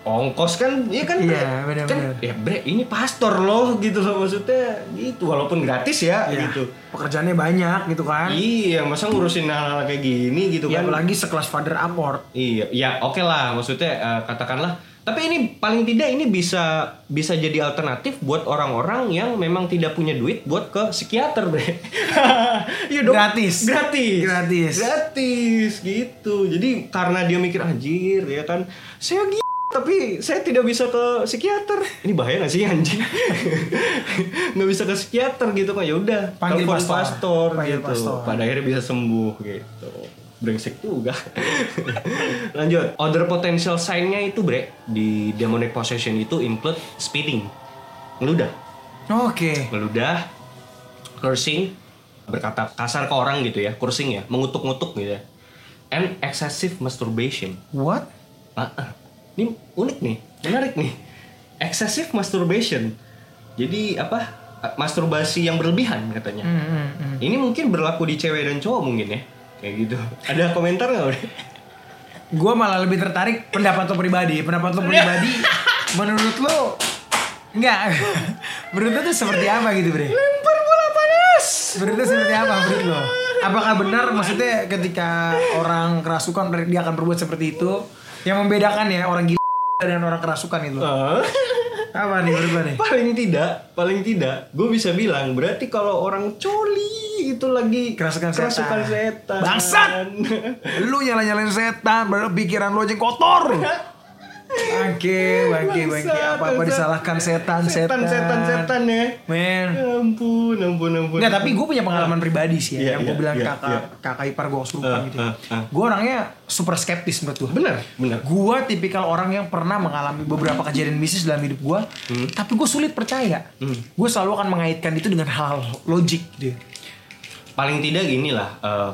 ongkos kan iya kan Iya, benar-benar. kan ya bre ini pastor loh gitu loh maksudnya gitu walaupun gratis ya Iya, gitu Pekerjaannya banyak gitu kan. Iya, masa ngurusin hal-hal kayak gini gitu Ya kan? apalagi sekelas Father Amort. Iya, ya oke lah, maksudnya eh, katakanlah. Tapi ini paling tidak ini bisa bisa jadi alternatif buat orang-orang yang memang tidak punya duit buat ke psikiater, bre. Iya dong. Gratis. Gratis. Gratis. Gratis gitu. Jadi karena dia mikir anjir ya kan, saya gila tapi saya tidak bisa ke psikiater. Ini bahaya gak sih anjing? nggak bisa ke psikiater gitu kan ya udah Panggil pastor. pastor Panggil gitu. pastor. Pada akhirnya bisa sembuh gitu. Brengsek juga. Lanjut. Other potential sign-nya itu bre di demonic possession itu include speeding, ngeludah, Oke. ngeludah, cursing, berkata kasar ke orang gitu ya, cursing ya, mengutuk-ngutuk gitu ya, and excessive masturbation. What? Ini unik nih, menarik nih. Excessive masturbation. Jadi apa? Masturbasi yang berlebihan katanya. Hmm, hmm, hmm. Ini mungkin berlaku di cewek dan cowok mungkin ya. Kayak gitu. Ada komentar nggak? Gua malah lebih tertarik pendapat lo pribadi. Pendapat lo pribadi, menurut lo Enggak. menurut lo tuh seperti apa gitu, Bre? Lempar bola panas. Menurut lo seperti apa menurut lo? Apakah benar maksudnya ketika orang kerasukan dia akan berbuat seperti itu? Yang membedakan ya orang gila dan orang kerasukan itu. Ah, Apa nih lo nih? paling tidak, paling tidak, gue bisa bilang berarti kalau orang coli itu lagi Kerasukan setan. kerasukan setan. Bangsat! Lu nyala-nyalain setan, padahal pikiran lu aja kotor. Bangke, bangke, bangke. Apa-apa disalahkan setan, setan. setan, setan, setan ya. Men. Ya ampun, ampun, ampun. Enggak, tapi gue punya pengalaman pribadi sih ya. yang gue iya, bilang iya, kakak, iya. kakak ipar gue kesurupan Ah, gitu ya. ah, ah. Gue orangnya super skeptis menurut gue. Benar, benar. Gue tipikal orang yang pernah mengalami beberapa kejadian mistis dalam hidup gue, Hmm. tapi gue sulit percaya. Gue selalu akan mengaitkan itu dengan hal-hal logik gitu. ya. Paling tidak gini lah, eh,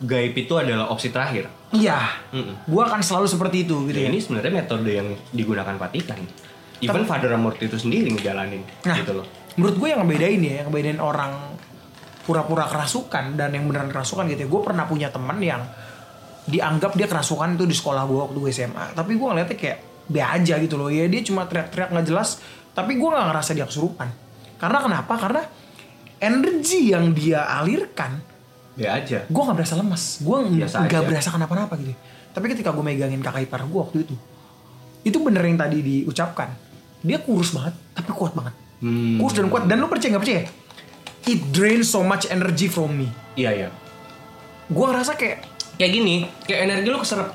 gaib itu adalah opsi terakhir. Iya, Mm-mm. gue akan selalu seperti itu gitu Ya, ya. ini sebenarnya metode yang digunakan Vatikan. Even Father Amort itu sendiri ngejalanin Nah, gitu loh. menurut gue yang ngebedain ya, yang ngebedain orang pura-pura kerasukan dan yang beneran kerasukan gitu ya. Gue pernah punya teman yang dianggap dia kerasukan itu di sekolah gue waktu gue SMA. Tapi gue ngeliatnya kayak be aja gitu loh. Ya dia cuma teriak-teriak nggak jelas. Tapi gue nggak ngerasa dia kesurupan. Karena kenapa? Karena energi yang dia alirkan, Ya aja. gue nggak berasa lemas. Gue nggak berasa kenapa-napa gitu. Tapi ketika gue megangin kakak ipar gue waktu itu, itu bener yang tadi diucapkan. Dia kurus banget, tapi kuat banget Hmm. kurus dan kuat dan lu percaya nggak percaya it drains so much energy from me Iya, iya. gue ngerasa kayak Kayak gini, kayak energi lu keserap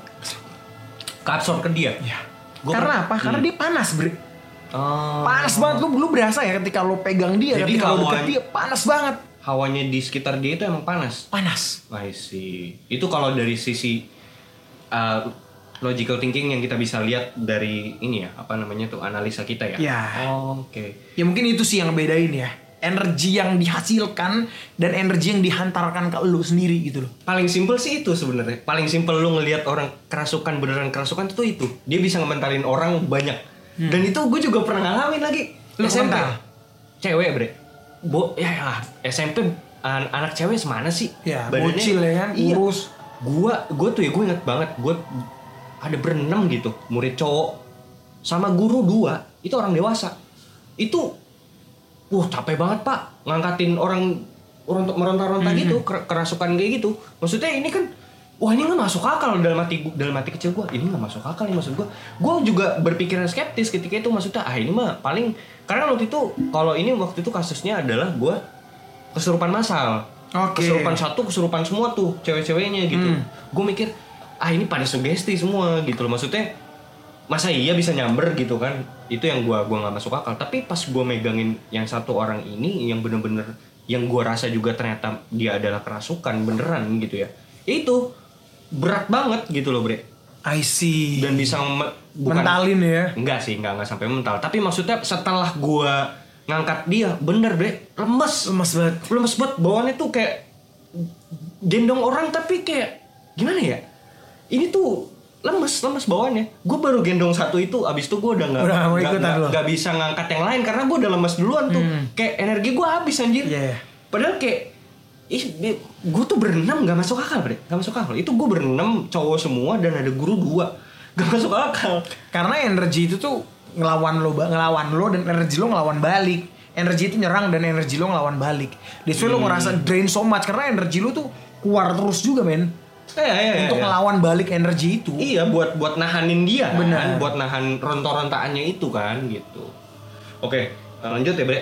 keabsorb ke dia. ya Gua karena apa karena Hmm. dia panas bre Oh. panas banget lu lu berasa ya ketika lu pegang dia Jadi ketika lu hawan- dia panas banget Hawanya di sekitar dia itu emang panas. panas I see. Itu kalau dari sisi uh, logical thinking yang kita bisa lihat dari ini ya apa namanya tuh analisa kita ya. Ya. Oh, Oke. Ya mungkin itu sih yang bedain ya. Energi yang dihasilkan dan energi yang dihantarkan ke lu sendiri gitu loh. Paling simpel sih itu sebenarnya. Paling simpel lu ngelihat orang kerasukan beneran kerasukan itu itu. Dia bisa ngementalin orang banyak. Dan itu gue juga pernah ngalamin lagi. Lu SMP. Cewek bre. Bo ya, ya SMP an- anak cewek semana sih? Ya, Badannya- bocil ya kan, Iya. kurus. Gua gua tuh ya gue inget banget. Gue ada berenam gitu murid cowok sama guru dua itu orang dewasa. Itu Wah capek banget pak ngangkatin orang orang meronta-ronta Hmm. gitu ker- kerasukan kayak gitu. Maksudnya ini kan wah ini nggak masuk akal dalam hati gua- dalam hati kecil gua ini nggak masuk akal nih maksud gua. Gua juga berpikiran skeptis ketika itu maksudnya ah ini mah paling karena waktu itu kalau ini waktu itu kasusnya adalah gua kesurupan massal. Oke. Kesurupan satu kesurupan semua tuh cewek-ceweknya gitu. Hmm. Gue mikir ah ini pada sugesti semua gitu loh maksudnya masa iya bisa nyamber gitu kan itu yang gua gua nggak masuk akal tapi pas gua megangin yang satu orang ini yang bener-bener yang gua rasa juga ternyata dia adalah kerasukan beneran gitu ya itu berat banget gitu loh bre I see. dan bisa me- mentalin ya. enggak sih enggak enggak sampai mental tapi maksudnya setelah gua ngangkat dia bener bre lemes Lemas banget. lemes banget bawaannya tuh kayak gendong orang tapi kayak gimana ya ini tuh lemes lemes bawaannya gue baru gendong satu itu abis itu gue udah nggak nggak bisa ngangkat yang lain karena gue udah lemes duluan tuh kayak energi gue habis anjir Hmm. Iya, iya. padahal kayak ih gue tuh berenam nggak masuk akal bre nggak masuk akal itu gue berenam cowok semua dan ada guru dua nggak masuk akal Karena energi itu tuh ngelawan lo, ngelawan lo dan energi lo ngelawan balik. Energi itu nyerang dan energi lo ngelawan balik. That's why lo Hmm. ngerasa drain so much karena energi lo tuh keluar terus juga men. Iya, iya, iya, Untuk iya. ngelawan balik energi itu. Iya buat buat nahanin dia kan, Benar. buat nahan ronta-rontaannya itu kan gitu. Oke, lanjut ya Bre.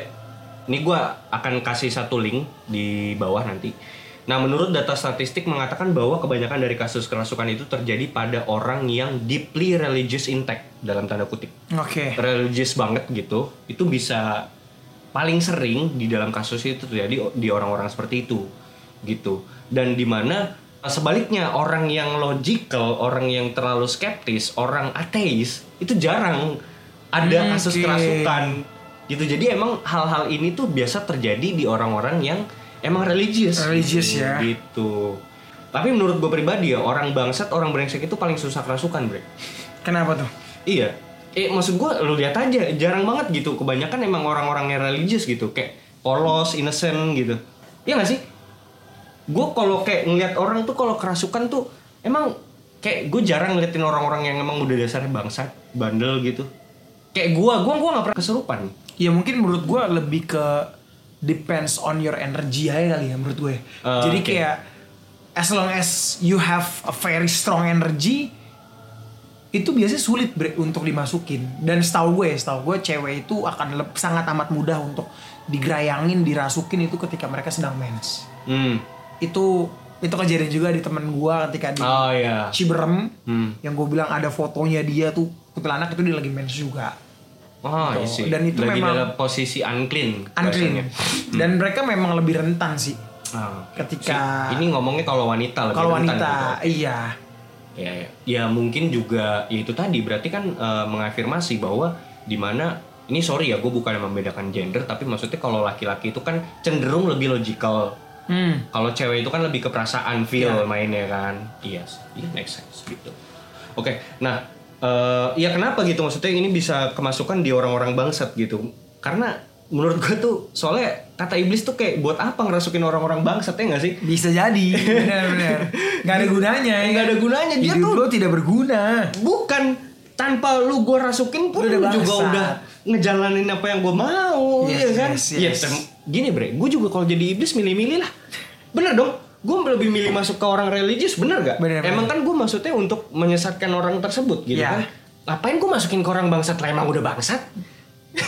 Ini gua akan kasih satu link di bawah nanti. Nah, menurut data statistik mengatakan bahwa kebanyakan dari kasus kerasukan itu terjadi pada orang yang deeply religious intact dalam tanda kutip. Oke. Religious banget gitu. Itu bisa paling sering di dalam kasus itu terjadi di orang-orang seperti itu gitu. Dan di mana sebaliknya orang yang logical, orang yang terlalu skeptis, orang ateis itu jarang ada Hmm, kasus kerasukan gitu. Jadi emang hal-hal ini tuh biasa terjadi di orang-orang yang emang religius. Religious gitu, ya. Gitu. Tapi menurut gue pribadi ya orang bangsat, orang brengsek itu paling susah kerasukan, bre. Kenapa tuh? Iya. Eh maksud gue lu lihat aja jarang banget gitu. Kebanyakan emang orang-orang yang religius gitu, kayak polos, innocent gitu. Iya gak sih? Gue kalau kayak ngeliat orang tuh kalau kerasukan tuh emang kayak gue jarang ngeliatin orang-orang yang emang udah dasarnya bangsat, bandel gitu. Kayak gue, gue gue nggak pernah kesurupan. Ya mungkin menurut gue lebih ke depends on your energy aja kali ya menurut gue. Oh, Jadi oke. kayak as long as you have a very strong energy itu biasanya sulit bre untuk dimasukin dan setahu gue setahu gue cewek itu akan lep- sangat amat mudah untuk digerayangin dirasukin itu ketika mereka sedang mens Hmm. itu itu kejadian juga di temen gue ketika di Oh iya. Ciberem Hmm. yang gue bilang ada fotonya dia tuh kuntilanak itu dia lagi mens juga Oh Gitu. Dan itu Lagi memang- dalam posisi unclean. unclean dan mereka memang lebih rentan sih Ah. ketika Si- ini ngomongnya kalau wanita lebih kalau rentan wanita gitu. iya Ya, ya. ya mungkin juga ya itu tadi berarti kan eh, mengafirmasi bahwa di mana ini sorry ya gue bukan membedakan gender tapi maksudnya kalau laki-laki itu kan cenderung lebih logical hmm. kalau cewek itu kan lebih ke perasaan feel Iya. mainnya kan iya yes. iya make sense gitu oke nah eh ya kenapa gitu? Maksudnya ini bisa kemasukan di orang-orang bangsat gitu. Karena menurut gue tuh soalnya kata iblis tuh kayak buat apa ngerasukin orang-orang bangsat ya nggak sih? Bisa jadi. Benar-benar nggak ada gunanya ya. Nggak ada gunanya, dia hidup tuh- lo tidak berguna. Bukan. Tanpa lu gue rasukin pun Lu udah juga udah ngejalanin apa yang gue mau Yes, ya kan? yes, Ya, yes. tem- gini bre. Gue juga kalau jadi iblis milih-milih lah. Bener dong gue lebih milih masuk ke orang religius bener gak Bener, emang kan gue maksudnya untuk menyesatkan orang tersebut gitu Ya. kan? Ngapain gue masukin ke orang bangsat? Lah emang udah bangsat.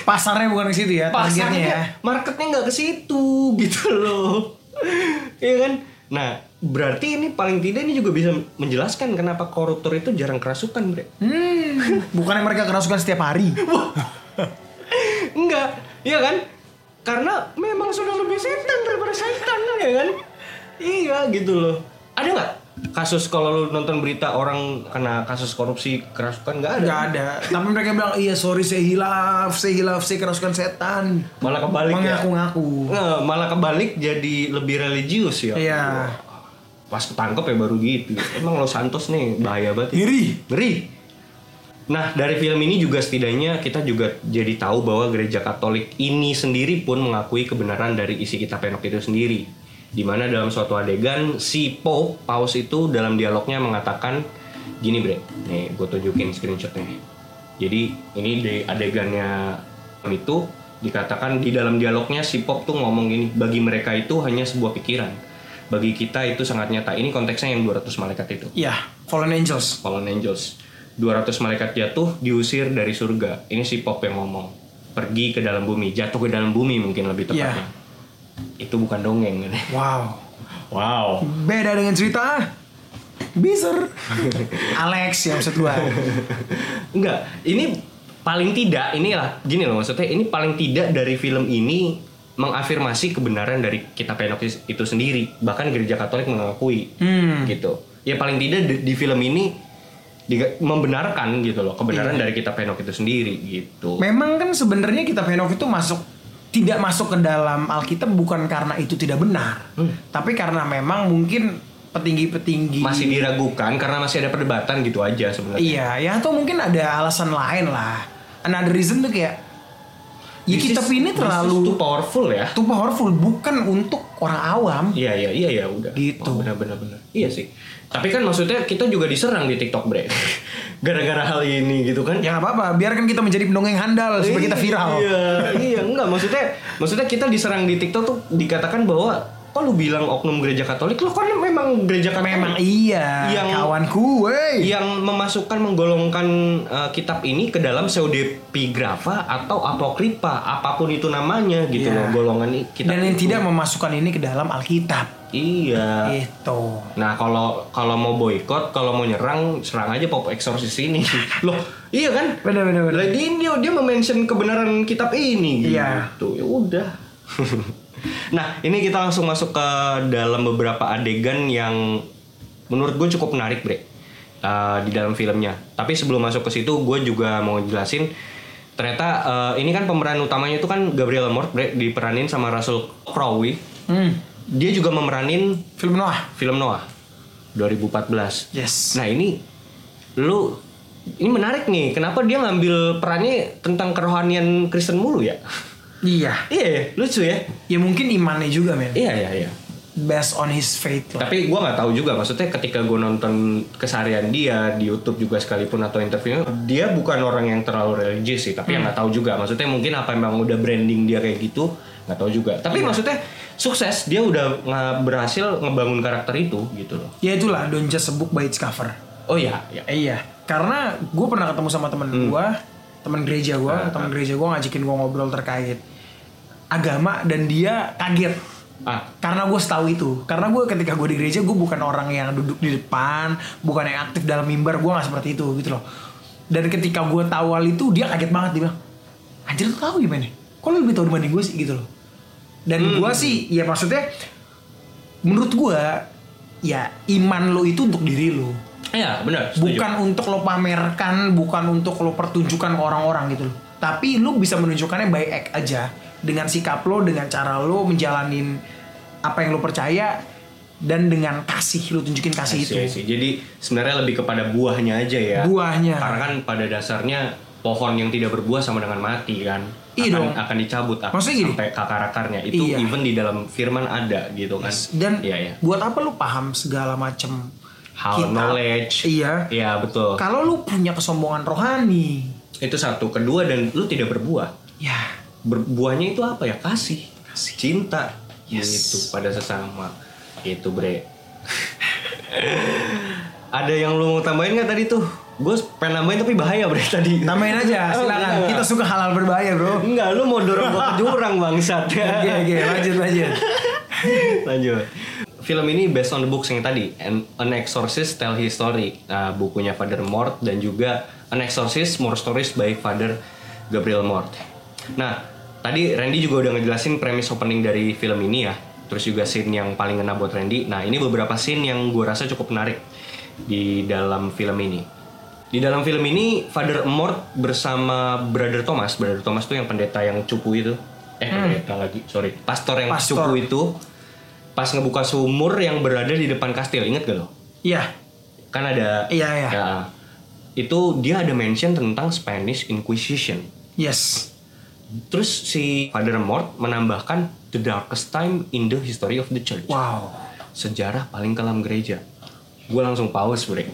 Pasarnya bukan ke situ ya targetnya ya? pasarnya marketnya nggak ke situ gitu loh. Iya kan? Nah berarti ini paling tidak ini juga bisa menjelaskan kenapa koruptor itu jarang kerasukan bre. Hmm, bukannya mereka kerasukan setiap hari? Enggak, iya kan? Karena memang sudah lebih setan daripada setan, ya kan? Iya gitu loh. Ada nggak kasus kalau lu nonton berita orang kena kasus korupsi kerasukan nggak ada Nggak ada. Tapi mereka bilang iya sorry saya hilaf, saya hilaf, saya kerasukan setan. malah kebalik ya Mengaku-ngaku. Nggak, malah kebalik jadi lebih religius ya Iya. pas ketangkep ya baru gitu emang Los Santos nih bahaya banget ya. Ngeri. Ngeri. Nah, dari film ini juga setidaknya kita juga jadi tahu bahwa gereja Katolik ini sendiri pun mengakui kebenaran dari isi kitab Henok itu sendiri. Di mana dalam suatu adegan si Pope, Paus itu dalam dialognya mengatakan gini bre, nih gue tunjukin screenshotnya. Jadi ini di adegannya itu dikatakan di dalam dialognya si Pope tuh ngomong gini, bagi mereka itu hanya sebuah pikiran. Bagi kita itu sangat nyata. Ini konteksnya yang 200 malaikat itu. Iya, Fallen Angels. Fallen Angels. 200 malaikat jatuh diusir dari surga. Ini si Pop yang ngomong. Pergi ke dalam bumi, jatuh ke dalam bumi mungkin lebih tepatnya. Itu bukan dongeng. Wow. Wow. Beda dengan cerita Bizer Alex yang maksud gua Enggak, ini paling tidak inilah gini loh maksudnya ini paling tidak dari film ini mengafirmasi kebenaran dari kitab Henok itu sendiri bahkan gereja Katolik mengakui Hmm. gitu ya paling tidak di, di film ini diga- membenarkan gitu loh kebenaran dari kitab Henok itu sendiri gitu Memang kan sebenarnya kitab Henok itu masuk tidak masuk ke dalam Alkitab bukan karena itu tidak benar, Hmm. tapi karena memang mungkin petinggi-petinggi masih diragukan karena masih ada perdebatan gitu aja sebenarnya Iya, ya atau mungkin ada alasan lain lah. Another reason tuh kayak ya This kitab is- ini terlalu too powerful ya too powerful bukan untuk orang awam. Iya iya iya ya udah. Gitu. Oh, benar benar benar. Iya sih. Tapi kan maksudnya kita juga diserang di TikTok, Bre. Gara-gara hal ini gitu kan. Ya nggak apa-apa, biarkan kita menjadi pendongeng handal supaya kita viral. Iya, iya, enggak maksudnya maksudnya kita diserang di TikTok tuh dikatakan bahwa kok lu bilang oknum gereja Katolik? Lo kan memang gereja Katolik. Memang iya, Yang- kawanku, wey. yang memasukkan menggolongkan uh, kitab ini ke dalam pseudepigrafa atau apokripa apa pun itu namanya gitu Iya. loh golongan kitab Dan yang itu. tidak memasukkan ini ke dalam Alkitab. Iya Itu. Nah kalau kalau mau boykot, kalau mau nyerang, serang aja pop exorcist ini. Loh, iya kan? Bener bener bener. Lagi dia dia mention kebenaran kitab ini gitu. Iya. Ya udah. nah, ini kita langsung masuk ke dalam beberapa adegan yang menurut gue cukup menarik, Bre. uh, di dalam filmnya. Tapi sebelum masuk ke situ, gue juga mau jelasin ternyata uh, ini kan pemeran utamanya itu kan Gabriel Mort, Bre, diperanin sama Russell Crowe. Hmm. Dia juga memeranin Film Noah. film Noah 2014. Yes. Nah ini lu ini menarik nih. Kenapa dia ngambil perannya tentang kerohanian Kristen mulu ya? Iya. Iya, ya, lucu ya. Ya mungkin imannya juga men. Iya iya iya. Based on his faith lah. Tapi gua nggak tahu juga. Maksudnya ketika gue nonton keseharian dia di YouTube juga sekalipun atau interviewnya, dia bukan orang yang terlalu religius sih. Tapi yang nggak tahu juga. Maksudnya mungkin apa emang udah branding dia kayak gitu, nggak tahu juga. Tapi maksudnya sukses. Dia udah nge- berhasil ngebangun karakter itu gitu loh. Ya itulah don't just a book by its cover. Oh iya, iya. Eh, iya, karena gue pernah ketemu sama temen Hmm. gue, temen gereja gue, Ah, temen gereja gue ngajakin gue ngobrol terkait agama dan dia kaget Ah, karena gue setahu itu. Karena gue ketika gue di gereja gue bukan orang yang duduk di depan, bukan yang aktif dalam mimbar, gue nggak seperti itu gitu loh. Dan ketika gue tahu hal itu dia kaget banget dia bilang, anjir lu tahu gimana? Kok lu lebih tahu dibanding gue sih gitu loh. Dan Hmm. gue sih ya maksudnya menurut gue ya iman lo itu untuk diri lo iya benar. bukan untuk lo pamerkan, bukan untuk lo pertunjukan ke orang-orang gitu loh. Tapi lo bisa menunjukkannya by act aja dengan sikap lo, dengan cara lo menjalanin apa yang lo percaya dan dengan kasih lo tunjukin kasih itu. Jadi sebenarnya lebih kepada buahnya aja ya. Buahnya. Karena kan pada dasarnya pohon yang tidak berbuah sama dengan mati kan. Iya akan, dong. akan dicabut ak- Maksudnya gini. sampai ke akar-akarnya. Itu Iya. even di dalam firman ada gitu kan. Dan iya iya. buat apa lo paham segala macam Hal knowledge. Iya. Iya betul. Kalau lo punya kesombongan rohani, Itu satu. Kedua dan lu tidak berbuah. ya Berbuahnya itu apa ya? Kasih. Cinta. Yes. Gitu pada sesama. Itu bre. Ada yang lu mau tambahin nggak tadi tuh? Gue pengen nambahin tapi bahaya bre tadi. tambahin aja, Oh, silakan. enggak. Kita suka halal berbahaya bro. Enggak, lu mau dorong gua ke jurang bangsat. Oke oke lanjut lanjut. Lanjut. Film ini based on the books yang tadi, An, An Exorcist Tell His Story, Nah, bukunya Father Mort dan juga An Exorcist More Stories by Father Gabriel Mort. Nah, tadi Randy juga udah ngejelasin premis opening dari film ini ya. terus juga scene yang paling ngena buat Randy. Nah ini beberapa scene yang gue rasa cukup menarik di dalam film ini. Di dalam film ini Father Mort bersama Brother Thomas, Brother Thomas tuh yang pendeta yang cupu itu, eh pendeta lagi, sorry, pastor yang Pastor. cupu itu, pas ngebuka sumur yang berada di depan kastil, inget gak lo? Iya. Kan ada, Iya, iya. Ya, itu dia ada mention tentang Spanish Inquisition. Yes. Terus si Father Mort menambahkan the darkest time in the history of the church. Wow. Sejarah paling kelam gereja. Gue langsung pause, bre.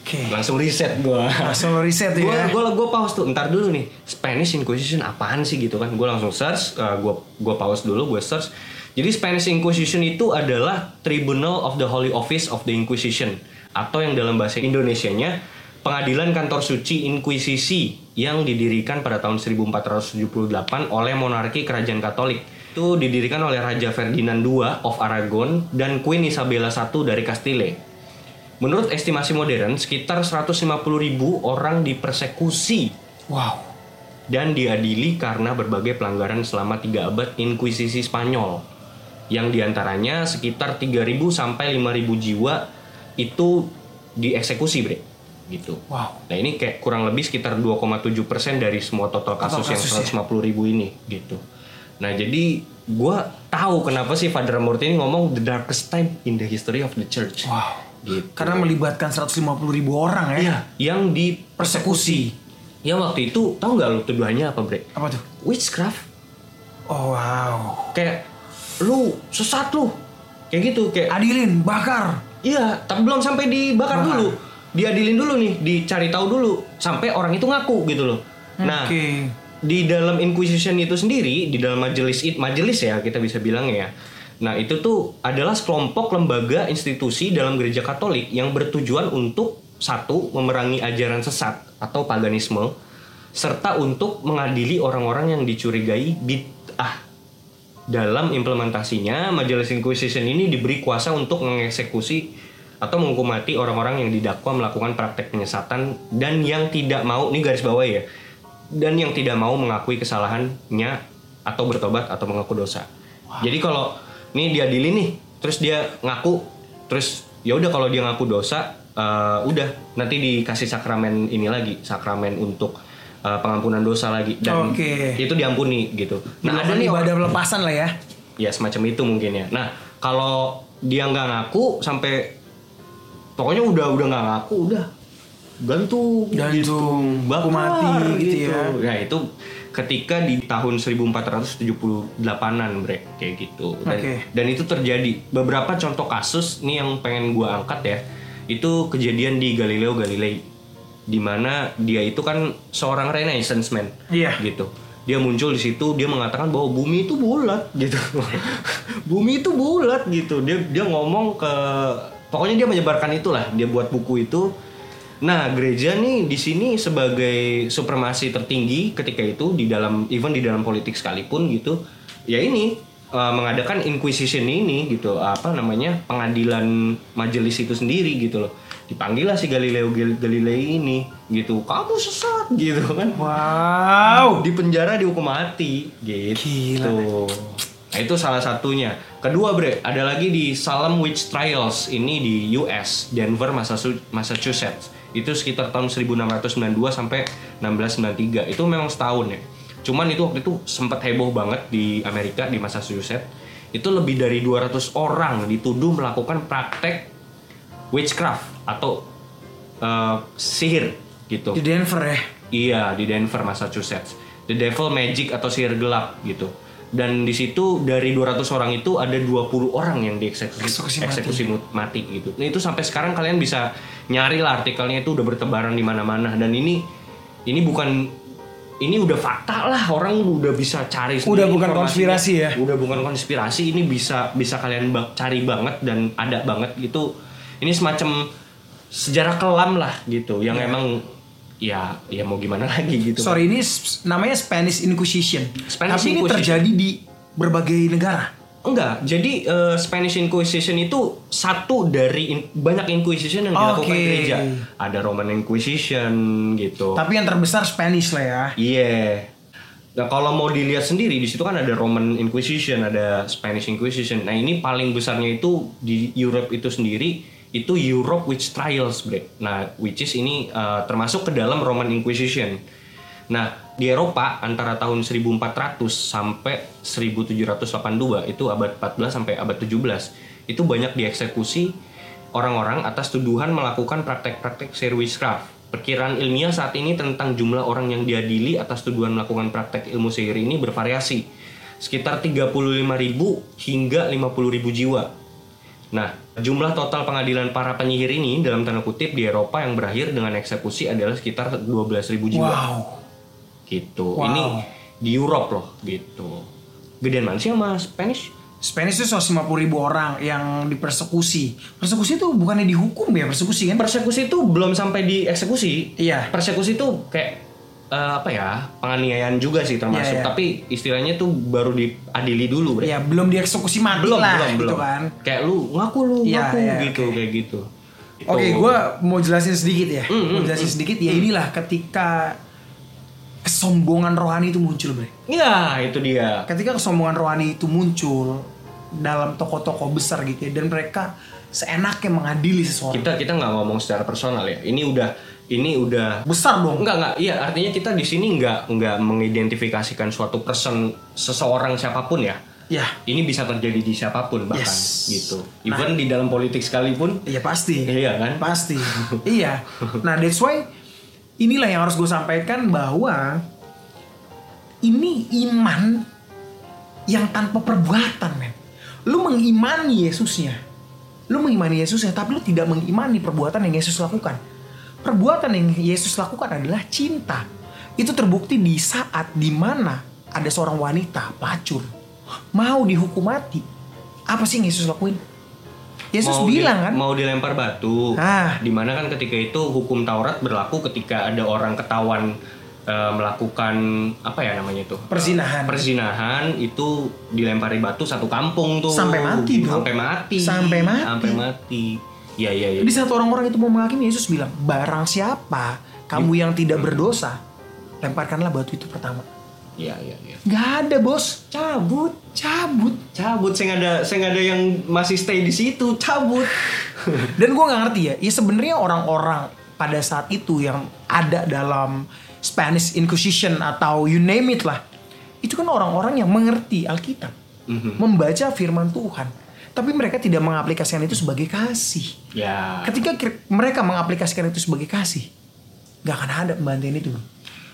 Oke. Langsung riset gue. Langsung riset ya. gue gue pause tuh. Ntar dulu nih. Spanish Inquisition apaan sih gitu kan? Gue langsung search. gue gue pause dulu. Gue search. Jadi Spanish Inquisition itu adalah Tribunal of the Holy Office of the Inquisition atau yang dalam bahasa Indonesianya Pengadilan Kantor Suci Inkuisisi yang didirikan pada tahun 1478 oleh monarki Kerajaan Katolik. Itu didirikan oleh Raja Ferdinand II of Aragon dan Queen Isabella I dari Castile. Menurut estimasi modern, sekitar 150.000 orang dipersekusi Wow. dan diadili karena berbagai pelanggaran selama tiga abad Inkuisisi Spanyol. Yang di antaranya sekitar 3.000 sampai 5.000 jiwa itu dieksekusi, Bre. Gitu. Wow. Nah ini kayak kurang lebih sekitar 2,7% dari semua total kasus, Total kasus, yang 150 ribu ini gitu. Nah jadi gua tahu kenapa sih Father Mort ini ngomong the darkest time in the history of the church. Wow. Gitu. Karena melibatkan 150 ribu orang ya. Iya, yang di Persekusi. yang waktu itu tahu nggak lu tuduhannya apa bre? Apa tuh? Witchcraft. Oh wow. Kayak lu sesat lu. Kayak gitu kayak Adilin, bakar. Iya, tapi belum sampai dibakar Bakar. dulu. Diadilin dulu nih, dicari tahu dulu sampai orang itu ngaku gitu loh. Nah, Oke. di dalam Inquisition itu sendiri, di dalam majelis it majelis ya kita bisa bilang ya. Nah, itu tuh adalah sekelompok lembaga institusi dalam gereja Katolik yang bertujuan untuk satu memerangi ajaran sesat atau paganisme serta untuk mengadili orang-orang yang dicurigai bid'ah. Dalam implementasinya, Majelis Inquisition ini diberi kuasa untuk mengeksekusi atau menghukum mati orang-orang yang didakwa melakukan praktek penyesatan dan yang tidak mau, ini garis bawah ya, dan yang tidak mau mengakui kesalahannya atau bertobat atau mengaku dosa. Jadi kalau ini diadili nih, terus dia ngaku, terus ya udah kalau dia ngaku dosa, eh, udah nanti dikasih sakramen ini lagi, sakramen untuk eh, pengampunan dosa lagi dan Oke. itu diampuni gitu. Nah ada nih ibadah pelepasan lah ya. ya semacam itu mungkin ya. Nah kalau dia nggak ngaku sampai pokoknya udah udah nggak ngaku udah gantung Gantung, bakar hukum mati gitu ya. ya itu ketika di tahun 1478an bre kayak gitu. Dan, Oke. dan itu terjadi. Beberapa contoh kasus nih yang pengen gua angkat ya itu kejadian di Galileo Galilei di mana dia itu kan seorang renaissance man Iya. gitu. Dia muncul di situ dia mengatakan bahwa bumi itu bulat gitu. Bumi itu bulat gitu. Dia dia ngomong ke pokoknya dia menyebarkan itulah. Dia buat buku itu nah gereja nih di sini sebagai supremasi tertinggi ketika itu di dalam even di dalam politik sekalipun gitu ya ini eh, mengadakan inquisition ini gitu apa namanya pengadilan majelis itu sendiri gitu loh dipanggil lah si Galileo Gal- Galilei ini gitu kamu sesat gitu kan Wow. di penjara dihukum mati gitu. Gila. Nah itu salah satunya. Kedua bre, ada lagi di Salem Witch Trials ini di US, Denver, Massachu- Massachusetts. Itu sekitar tahun 1692 sampai 1693. Itu memang setahun ya. Cuman itu waktu itu sempat heboh banget di Amerika di Massachusetts. Itu lebih dari 200 orang dituduh melakukan praktek witchcraft atau eh, sihir gitu. Di Denver ya. Iya di Denver, Massachusetts. The Devil Magic atau sihir gelap gitu. Dan di situ dari 200 orang itu ada 20 orang yang dieksekusi Eksekusi mati. eksekusi mati gitu. Nah, itu sampai sekarang kalian bisa nyari lah artikelnya itu udah bertebaran di mana-mana dan ini ini bukan ini udah fakta lah orang udah bisa cari Udah sendiri bukan informasinya. konspirasi ya? Udah bukan konspirasi, ini bisa bisa kalian ba- cari banget dan ada banget gitu. Ini semacam sejarah kelam lah gitu yang emang ya ya mau gimana lagi gitu. Sorry ini namanya Spanish Inquisition. Spanish Tapi ini Inquisition. terjadi di berbagai negara. Enggak, jadi eh, Spanish Inquisition itu satu dari in- banyak Inquisition yang dilakukan Oke. gereja. Ada Roman Inquisition gitu. Tapi yang terbesar Spanish lah ya. Iya. Nah, kalau mau dilihat sendiri di situ kan ada Roman Inquisition, ada Spanish Inquisition. Nah, ini paling besarnya itu di Europe itu sendiri itu Europe Witch Trials, Bre. Nah, which is ini uh, termasuk ke dalam Roman Inquisition. Nah, di Eropa antara tahun 1400 sampai 1782 itu abad 14 sampai abad 17 itu banyak dieksekusi orang-orang atas tuduhan melakukan praktek-praktek sihir witchcraft. Perkiraan ilmiah saat ini tentang jumlah orang yang diadili atas tuduhan melakukan praktek ilmu sihir ini bervariasi. Sekitar 35.000 hingga 50.000 jiwa. Nah, jumlah total pengadilan para penyihir ini dalam tanda kutip di Eropa yang berakhir dengan eksekusi adalah sekitar 12.000 jiwa. Wow. Gitu. Wow. Ini di Europe loh, gitu. Gedean mana sih sama Spanish? Spanish itu 150 ribu orang yang dipersekusi. Persekusi itu bukannya dihukum ya persekusi kan? Persekusi itu belum sampai dieksekusi. Iya. Persekusi itu kayak eh, apa ya penganiayaan juga sih termasuk. Iya, iya. Tapi istilahnya tuh baru diadili dulu, bre. Ya belum dieksekusi mati belum, lah belum, gitu belum. kan. Kayak lu ngaku lu Iya, ngaku iya, gitu kayak gitu. Oke, Itu. gue mau jelasin sedikit ya. Mm, mau mm, jelasin sedikit ya inilah ketika kesombongan rohani itu muncul, Bre. Ya, itu dia. Ketika kesombongan rohani itu muncul dalam toko-toko besar gitu ya dan mereka seenaknya mengadili seseorang. Kita kita nggak ngomong secara personal ya. Ini udah ini udah Besar dong. Enggak enggak, iya artinya kita di sini enggak enggak mengidentifikasikan suatu person seseorang siapa pun ya. Ya, Ini bisa terjadi di siapa pun bahkan Yes. gitu. Nah. Even di dalam politik sekalipun. iya pasti. Iya kan? Pasti. iya. Nah, that's why inilah yang harus gue sampaikan bahwa ini iman yang tanpa perbuatan, men. Lu mengimani Yesusnya. Lu mengimani Yesusnya, tapi lu tidak mengimani perbuatan yang Yesus lakukan. Perbuatan yang Yesus lakukan adalah cinta. Itu terbukti di saat di mana ada seorang wanita pelacur mau dihukum mati. Apa sih yang Yesus lakuin? Yesus Mau di- bilang kan, mau dilempar batu. Ah. Di mana kan ketika itu hukum Taurat berlaku ketika ada orang ketahuan eh, melakukan apa ya namanya itu Perzinahan. perzinahan itu dilempari batu satu kampung tuh Sampai mati, bro. sampai mati Sampai mati. sampai mati iya iya iya. Di saat orang-orang itu mau menghakimi Yesus bilang, barang siapa kamu yang tidak berdosa, lemparkanlah batu itu pertama. iya iya iya. Gak ada bos, cabut, cabut. cabut. Saya nggak ada saya nggak ada yang masih stay di situ. Cabut. Dan gue nggak ngerti ya, ya sebenarnya orang-orang pada saat itu yang ada dalam Spanish Inquisition atau you name it lah, itu kan orang-orang yang mengerti Alkitab, Mhm. membaca Firman Tuhan, tapi mereka tidak mengaplikasikan itu sebagai kasih. ya Ketika mereka mengaplikasikan itu sebagai kasih, nggak akan ada pembantian itu.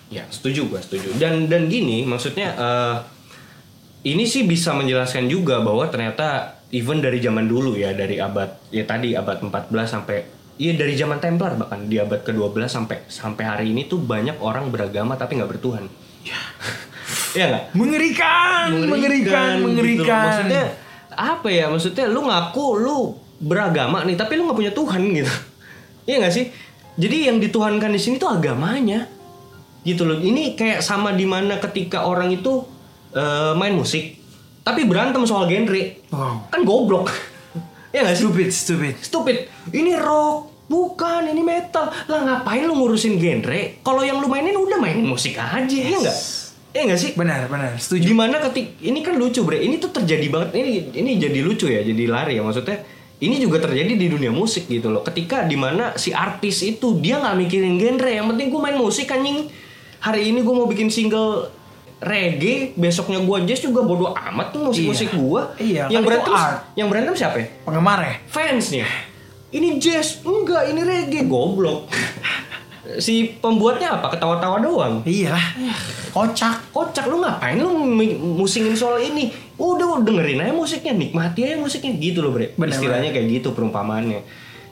Ya, setuju gua, setuju. Dan dan gini, maksudnya eh, ini sih bisa menjelaskan juga bahwa ternyata even dari zaman dulu ya, dari abad ya tadi abad 14 sampai iya dari zaman Templar bahkan di abad ke-12 sampai sampai hari ini tuh banyak orang beragama tapi nggak bertuhan. Iya nggak? Mengerikan, mengerikan, gitu. mengerikan. Maksudnya apa ya? Maksudnya lu ngaku lu beragama nih, tapi lu nggak punya Tuhan gitu. Iya nggak sih? Jadi yang dituhankan di sini tuh agamanya, gitu loh. Ini kayak sama di mana ketika orang itu eh, main musik, tapi berantem soal genre, Wow. kan goblok. Iya nggak sih? Stupid, stupid. Stupid. Ini rock, bukan ini metal. Lah ngapain lu ngurusin genre? Kalau yang lu mainin udah mainin musik aja, ya nggak? Iya nggak sih? Benar, benar. Setuju. Gimana ketik ini kan lucu bre ini tuh terjadi banget ini ini jadi lucu ya jadi lari ya maksudnya ini juga terjadi di dunia musik gitu loh ketika di mana si artis itu dia nggak mikirin genre yang penting gue main musik anjing hari ini gue mau bikin single reggae besoknya gue jazz juga bodo amat tuh musik musik Iya. gue Iya, yang kan berantem art. yang berantem siapa ya Penggemar ya? fansnya ini jazz enggak ini reggae goblok si pembuatnya apa? Ketawa-tawa doang? Iya. Lah. Kocak. kocak lu ngapain lu musingin soal ini? Udah dengerin aja musiknya nikmati aja musiknya. Gitu loh bre. Bener, istilahnya kayak gitu perumpamaannya.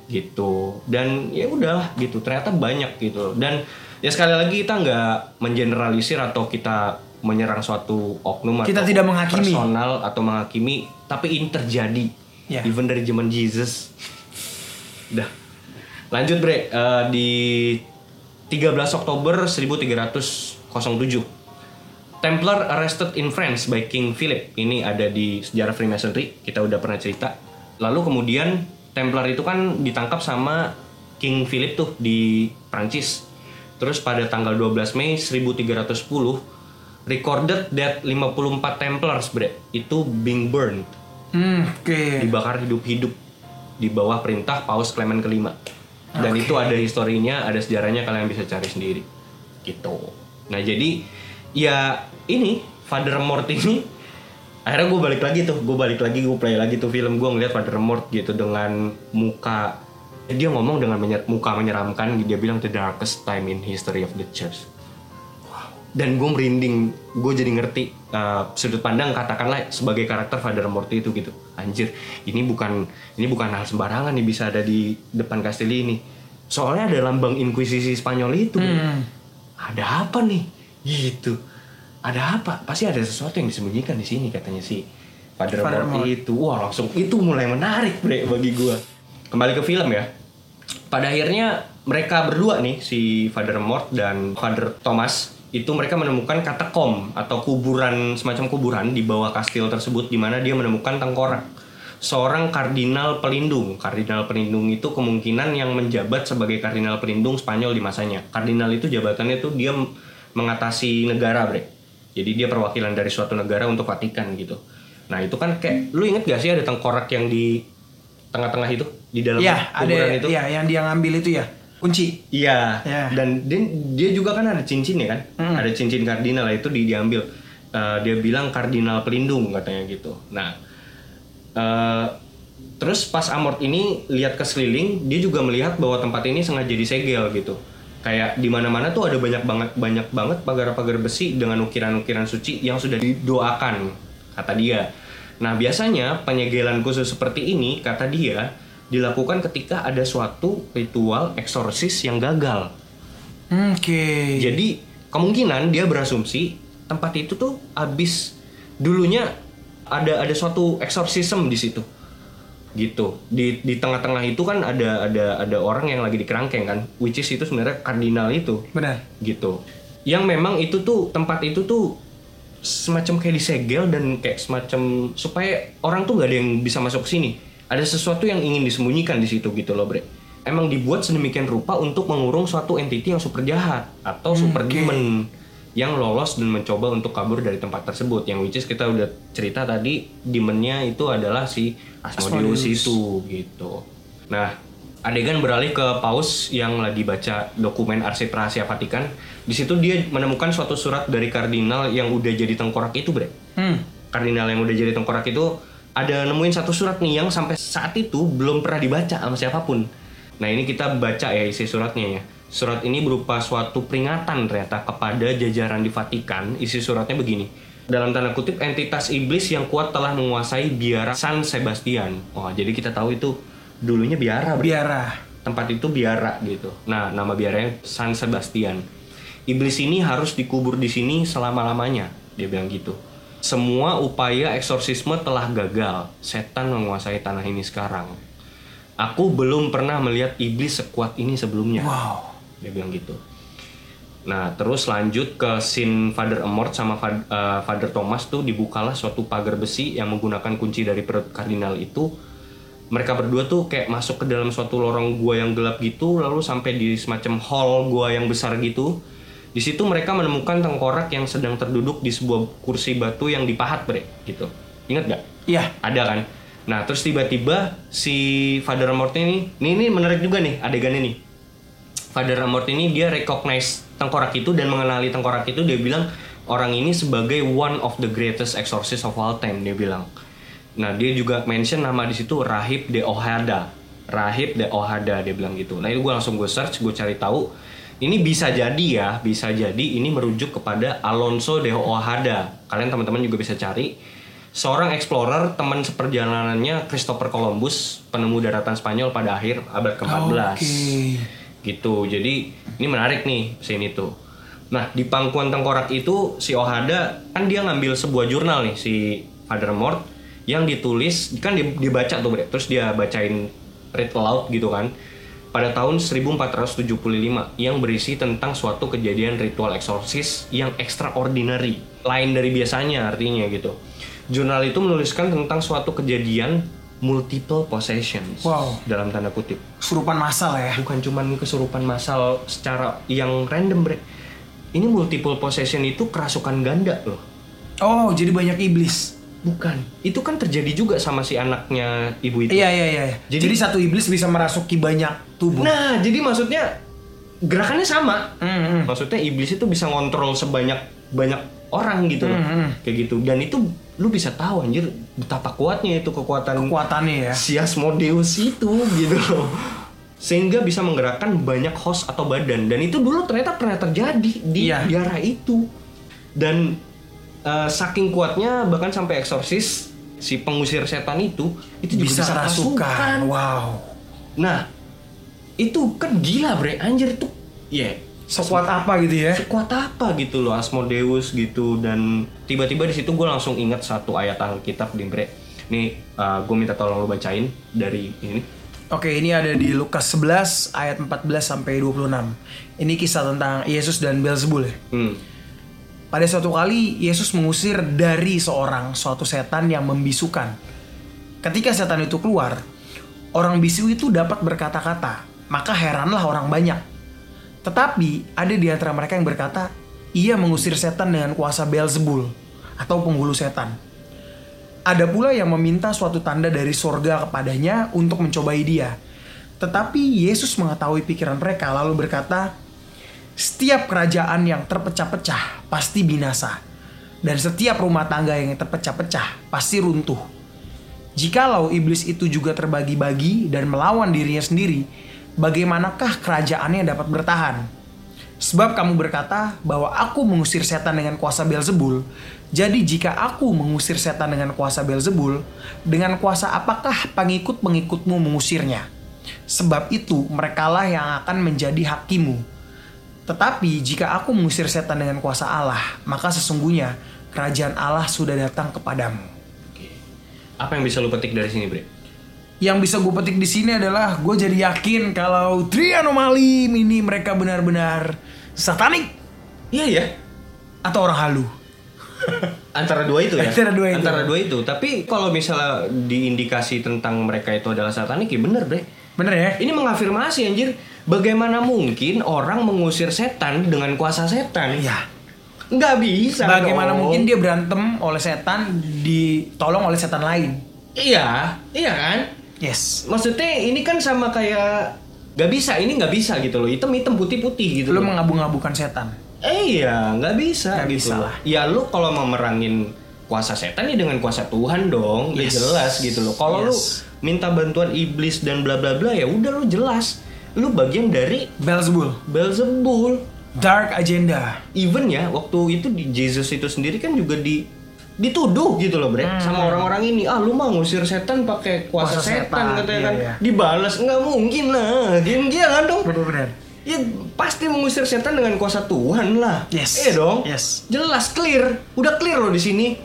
Gitu. Dan ya udahlah gitu. Ternyata banyak gitu dan ya sekali lagi kita nggak mengeneralisir atau kita menyerang suatu oknum Kita atau tidak menghakimi. personal atau menghakimi tapi ini terjadi. Ya. even dari zaman Jesus. Udah lanjut bre. Eh, di 13 Oktober 1307 Templar arrested in France by King Philip. Ini ada di sejarah Freemasonry, kita udah pernah cerita. Lalu kemudian Templar itu kan ditangkap sama King Philip tuh di Prancis. Terus pada tanggal 12 Mei 1310 recorded that 54 Templars bre itu being burned Hmm, oke. dibakar hidup-hidup di bawah perintah Paus Clement kelima dan Oke. itu ada historinya ada sejarahnya kalian bisa cari sendiri. Gitu. Nah jadi ya ini Father Mort ini akhirnya gue balik lagi tuh. Gue balik lagi gue play lagi tuh film. Gue ngeliat Father Mort gitu dengan muka dia ngomong dengan menyer- muka menyeramkan. Dia bilang the darkest time in history of the church dan gue merinding gue jadi ngerti uh, sudut pandang katakanlah sebagai karakter Father Morty itu gitu. Anjir ini bukan ini bukan hal sembarangan nih bisa ada di depan Castelli ini. Soalnya ada lambang Inkuisisi Spanyol itu. Hmm. ada apa nih? Gitu. Ada apa? Pasti ada sesuatu yang disembunyikan di sini katanya si Father, Father Morty itu. Wah langsung itu mulai menarik bre bagi gue kembali ke film ya. Pada akhirnya mereka berdua nih si Father Mort dan Father Thomas itu mereka menemukan katakom atau kuburan semacam kuburan di bawah kastil tersebut di mana dia menemukan tengkorak seorang kardinal pelindung. Kardinal pelindung itu kemungkinan yang menjabat sebagai kardinal pelindung Spanyol di masanya. Kardinal itu jabatannya tuh dia mengatasi negara, Bre. Jadi dia perwakilan dari suatu negara untuk Vatikan gitu. Nah, itu kan kayak lu inget gak sih ada tengkorak yang di tengah-tengah itu di dalam ada kuburan itu? ya yang dia ngambil itu ya. Kunci. Iya. Ya. Dan dia, dia juga kan ada cincin ya kan? Mm. Ada cincin kardinal itu di, diambil. Eh, dia bilang kardinal pelindung katanya gitu. Nah, eh, terus pas Amort ini lihat ke sekeliling, dia juga melihat bahwa tempat ini sengaja disegel gitu. Kayak di mana-mana tuh ada banyak banget banyak banget pagar-pagar besi dengan ukiran-ukiran suci yang sudah didoakan, kata dia. Nah, biasanya penyegelan khusus seperti ini, kata dia, dilakukan ketika ada suatu ritual eksorsis yang gagal. Hmm, Oke. Jadi kemungkinan dia berasumsi tempat itu tuh abis dulunya ada ada suatu eksorsisme di situ. Gitu. Di di tengah-tengah itu kan ada ada ada orang yang lagi di kerangkeng kan, which is itu sebenarnya kardinal itu Benar. gitu. Yang memang itu tuh tempat itu tuh semacam kayak disegel dan kayak semacam supaya orang tuh gak ada yang bisa masuk ke sini. Ada sesuatu yang ingin disembunyikan di situ gitu loh, Bre. Emang dibuat sedemikian rupa untuk mengurung suatu entity yang super jahat atau super oke. demon yang lolos dan mencoba untuk kabur dari tempat tersebut. Yang which is kita udah cerita tadi demonnya itu adalah si Asmodeus, Asmodeus. itu gitu. Nah, adegan beralih ke Paus yang lagi baca dokumen arsip rahasia Vatikan. Di situ dia menemukan suatu surat dari kardinal yang udah jadi tengkorak itu, Bre. Hmm. Kardinal yang udah jadi tengkorak itu ada nemuin satu surat nih yang sampai saat itu belum pernah dibaca sama siapa pun. Nah, ini kita baca ya isi suratnya ya. Surat ini berupa suatu peringatan ternyata kepada jajaran di Vatikan. Isi suratnya begini. Dalam tanda kutip, entitas iblis yang kuat telah menguasai biara San Sebastian. Oh, jadi kita tahu itu dulunya biara, Biara. tempat itu biara gitu. Nah, nama biaranya San Sebastian. Iblis ini harus dikubur di sini selama-lamanya, dia bilang gitu. Semua upaya eksorsisme telah gagal. Setan menguasai tanah ini sekarang. Aku belum pernah melihat iblis sekuat ini sebelumnya. Wow. Dia bilang gitu. Nah, terus lanjut ke scene Father Amort sama Fa- eh, Father Thomas tuh dibukalah suatu pagar besi yang menggunakan kunci dari perut kardinal itu. Mereka berdua tuh kayak masuk ke dalam suatu lorong gua yang gelap gitu, lalu sampai di semacam hall gua yang besar gitu. Di situ mereka menemukan tengkorak yang sedang terduduk di sebuah kursi batu yang dipahat, bre, gitu. Ingat gak? Iya. Ada kan? Nah, terus tiba-tiba si Father Amort ini, ini, ini menarik juga nih adegannya nih. Father Amort ini dia recognize tengkorak itu dan mengenali tengkorak itu dia bilang orang ini sebagai one of the greatest exorcist of all time dia bilang. Nah dia juga mention nama di situ Rahib de Ojeda. Rahib de Ojeda dia bilang gitu. Nah itu gue langsung gue search gue cari tahu. Ini bisa jadi ya, bisa jadi ini merujuk kepada Alonso de Ojeda. Kalian teman-teman juga bisa cari. Seorang explorer teman seperjalanannya Christopher Columbus, penemu daratan Spanyol pada akhir abad ke-14 Oke. gitu jadi ini menarik nih scene itu nah di pangkuan tengkorak itu si Ohada kan dia ngambil sebuah jurnal nih si Father Mort yang ditulis kan di- dibaca tuh Bre. terus dia bacain read aloud gitu kan pada tahun 1475 yang berisi tentang suatu kejadian ritual eksorsis yang extraordinary lain dari biasanya artinya gitu jurnal itu menuliskan tentang suatu kejadian multiple possessions Wow. dalam tanda kutip Kesurupan masal ya. bukan cuman kesurupan massal secara yang random bre ini multiple possession itu kerasukan ganda loh. Oh, jadi banyak iblis. Bukan. Itu kan terjadi juga sama si anaknya ibu itu. Iya, iya, iya. Jadi, Jadi- satu iblis bisa merasuki banyak tubuh. Nah, jadi maksudnya gerakannya sama. Hmm, hmm. Maksudnya iblis itu bisa ngontrol sebanyak banyak orang gitu loh. Hmm, hmm. Kayak gitu. Dan itu lu bisa tahu anjir betapa kuatnya itu kekuatan Kekuatannya ya. si Asmodeus itu gitu loh. Sehingga bisa menggerakkan banyak host atau badan dan itu dulu ternyata pernah terjadi di Iya. daerah itu. Dan eh, saking kuatnya bahkan sampai eksorsis si pengusir setan itu itu juga Bisa bisa, rasukan. Wow. Nah, itu kan gila bre, anjir itu ya Sekuat apa gitu ya? sekuat apa gitu loh Asmodeus gitu dan tiba-tiba di situ gue langsung ingat satu ayat Alkitab di bre. Nih gue minta tolong lo bacain dari ini. Oke, ini ada di Lukas 11 ayat 14 sampai 26. Ini kisah tentang Yesus dan Beelzebul ya. Hmm. Pada suatu kali Yesus mengusir dari seorang suatu setan yang membisukan. Ketika setan itu keluar, orang bisu itu dapat berkata-kata, maka heranlah orang banyak. Tetapi ada di antara mereka yang berkata, ia mengusir setan dengan kuasa Beelzebul atau penghulu setan. Ada pula yang meminta suatu tanda dari sorga kepadanya untuk mencobai dia. Tetapi Yesus mengetahui pikiran mereka lalu berkata, setiap kerajaan yang terpecah-pecah pasti binasa. Dan setiap rumah tangga yang terpecah-pecah pasti runtuh. Jikalau iblis itu juga terbagi-bagi dan melawan dirinya sendiri, bagaimanakah kerajaannya dapat bertahan? Sebab kamu berkata bahwa aku mengusir setan dengan kuasa Beelzebul. Jadi jika aku mengusir setan dengan kuasa Beelzebul, dengan kuasa apakah pengikut-pengikutmu mengusirnya? Sebab itu merekalah yang akan menjadi hakimu. Tetapi jika aku mengusir setan dengan kuasa Allah, maka sesungguhnya kerajaan Allah sudah datang kepadamu. Apa yang bisa lo petik dari sini bre? Yang bisa gue petik di sini adalah gue jadi yakin kalau Trianomali ini mereka benar-benar satanik Iya ya. atau orang halu. Antara dua itu ya. Antara dua itu. Antara dua itu. Tapi kalau misalnya diindikasi tentang mereka itu adalah satanik ya bener bre. Bener ya? Ini mengafirmasi anjir. Bagaimana mungkin orang mengusir setan dengan kuasa setan? Iya. Nggak bisa. Bagaimana dong. mungkin dia berantem oleh setan ditolong oleh setan lain? Iya, iya kan? Yes. Maksudnya ini kan sama kayak nggak bisa, ini nggak bisa gitu loh. Hitam hitam putih putih gitu Lu loh. mengabu-ngabukan setan. Eh iya, nggak bisa Nggak gitu bisa lah. Ya lu kalau mau merangin kuasa setan ya dengan kuasa Tuhan dong, Yes. ya jelas gitu loh. Kalau lu Yes. minta bantuan iblis dan bla bla bla ya udah lu jelas. Lu bagian dari Beelzebul. Beelzebul. Dark agenda. Even ya waktu itu di Jesus itu sendiri kan juga di dituduh gitu loh bre sama orang-orang ini ah lu mah ngusir setan pakai kuasa, Hmm. Kuasa setan, setan, katanya iya, kan iya. dibalas nggak mungkin lah dia dia kan dong Bener-bener. Ya pasti mengusir setan dengan kuasa Tuhan lah. Yes. Iya dong. Yes. Jelas clear. Udah clear loh di sini.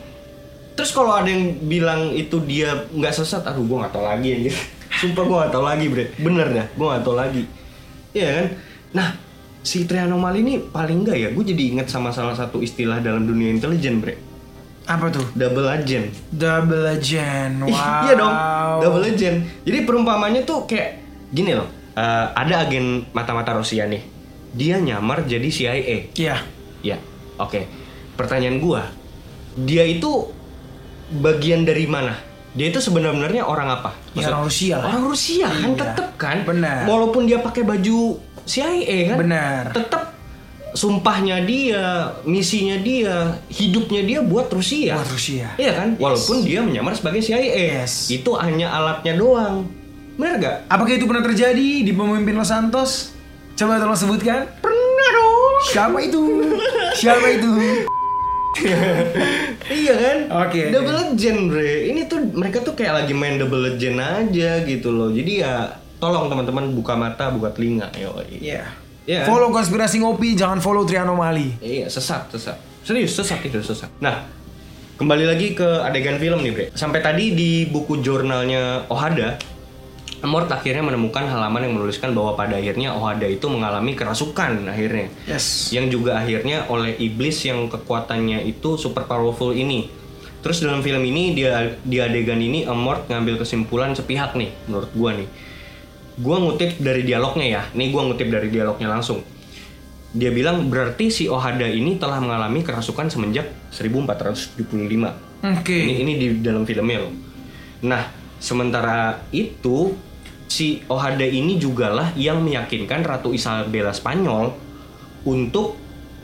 Terus kalau ada yang bilang itu dia nggak sesat, aduh gua nggak tahu lagi anjir. Sumpah gua nggak tahu lagi, Bre. Bener dah, gua nggak tahu lagi. Iya kan? Nah, si Trianomal ini paling enggak ya, gue jadi inget sama salah satu istilah dalam dunia intelijen, Bre. Apa tuh? Double agent. Double agent. Wow. Ih, Iya dong, double agent. Jadi perumpamannya tuh kayak gini loh. eh, ada agen mata-mata Rusia nih. Dia nyamar jadi CIA. Iya. Ya, oke. Pertanyaan gua, dia itu bagian dari mana? Dia itu sebenarnya orang apa? Ya, orang Rusia lah. Orang Rusia kan, Iya. tetep kan. Benar. Walaupun dia pakai baju CIA kan. Benar. Tetep sumpahnya dia, misinya dia, hidupnya dia buat Rusia. Buat Rusia. Iya kan? Walaupun dia menyamar sebagai CIA. Yes. Itu hanya alatnya doang. Bener gak? Apakah itu pernah terjadi di pemimpin Los Santos? Coba tolong sebutkan. Pernah dong. Siapa itu? Siapa itu? iya kan? Oke, Double oke. Legend, bre. Ini tuh mereka tuh kayak lagi main Double Legend aja gitu loh. Jadi ya tolong teman-teman buka mata, buka telinga. Yo. Iya. Iya. Follow konspirasi ngopi, jangan follow Trianomali. Iya, sesat, sesat. Serius, sesat itu, sesat. Nah, kembali lagi ke adegan film nih, Bre. Sampai tadi di buku jurnalnya Ohada, Mort akhirnya menemukan halaman yang menuliskan bahwa pada akhirnya Ohada itu mengalami kerasukan akhirnya. Yes. Yang juga akhirnya oleh iblis yang kekuatannya itu super powerful ini. Terus dalam film ini dia di adegan ini Mort ngambil kesimpulan sepihak nih menurut gua nih. Gua ngutip dari dialognya ya. Nih gua ngutip dari dialognya langsung. dia bilang berarti si Ohada ini telah mengalami kerasukan semenjak 1475. Oke. Ini ini di dalam filmnya loh. Nah, sementara itu si Ohada ini jugalah yang meyakinkan Ratu Isabella Spanyol untuk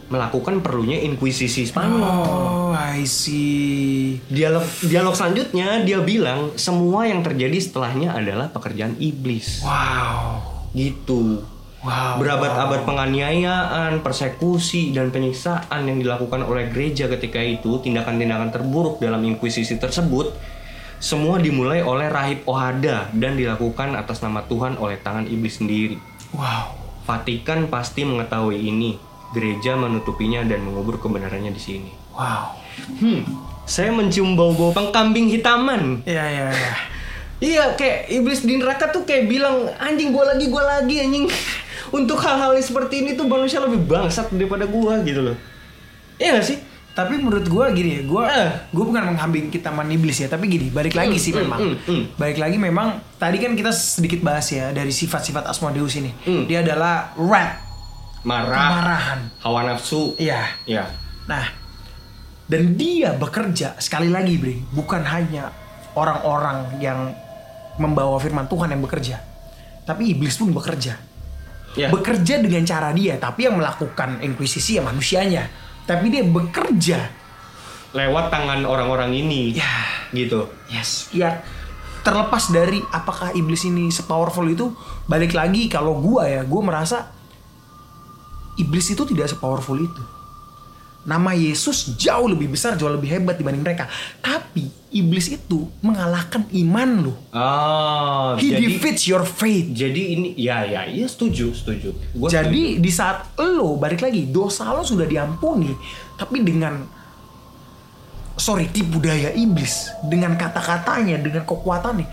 melakukan perlunya inkuisisi Spanyol. Oh, I see. Dialog dialog selanjutnya dia bilang semua yang terjadi setelahnya adalah pekerjaan iblis. Wow. Gitu. Wow. Berabad-abad penganiayaan, persekusi, dan penyiksaan yang dilakukan oleh gereja ketika itu, tindakan-tindakan terburuk dalam inkuisisi tersebut, semua dimulai oleh rahib Ohada dan dilakukan atas nama Tuhan oleh tangan iblis sendiri. Wow. Vatikan pasti mengetahui ini. Gereja menutupinya dan mengubur kebenarannya di sini. Wow. Hmm, saya mencium bau-bau pengkambing hitaman. Iya, iya, iya. Iya, kayak iblis di neraka tuh kayak bilang anjing gua lagi gua lagi anjing. Untuk hal-hal seperti ini tuh manusia lebih bangsat daripada gua gitu loh. Iya gak sih? Tapi menurut gua gini ya, gua Eh. gua bukan menghambing kita man iblis ya, tapi gini, balik lagi Hmm, sih hmm, memang. hmm. Balik lagi memang tadi kan kita sedikit bahas ya dari sifat-sifat Asmodeus ini. Dia adalah wrath, Marah, kemarahan. hawa nafsu. Iya. Ya. Nah, dan dia bekerja sekali lagi, Bre, bukan hanya orang-orang yang membawa firman Tuhan yang bekerja, tapi iblis pun bekerja. Ya. Bekerja dengan cara dia, tapi yang melakukan inkuisisi ya manusianya. Tapi dia bekerja. Lewat tangan orang-orang ini. Ya, Gitu. yes. Ya, terlepas dari apakah iblis ini sepowerful itu, balik lagi kalau gua ya, gua merasa iblis itu tidak sepowerful itu. Nama Yesus jauh lebih besar, jauh lebih hebat dibanding mereka. Tapi iblis itu mengalahkan iman lo. Oh, He jadi defeats your faith. jadi ini ya ya iya setuju setuju. Gua Jadi di saat lo balik lagi dosa lo sudah diampuni, tapi dengan sorry tipu daya iblis dengan kata-katanya dengan kekuatannya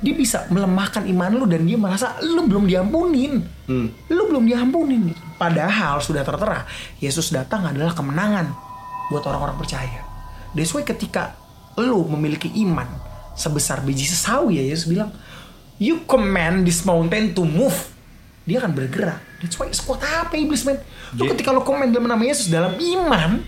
dia bisa melemahkan iman lo dan dia merasa lo belum diampunin, Hmm. lo belum diampunin. Padahal sudah tertera Yesus datang adalah kemenangan buat orang-orang percaya. That's why ketika lo memiliki iman sebesar biji sesawi ya Yesus bilang, you command this mountain to move dia akan bergerak. That's why sekuat apa iblis men? Lu ketika lu komen dalam nama Yesus dalam iman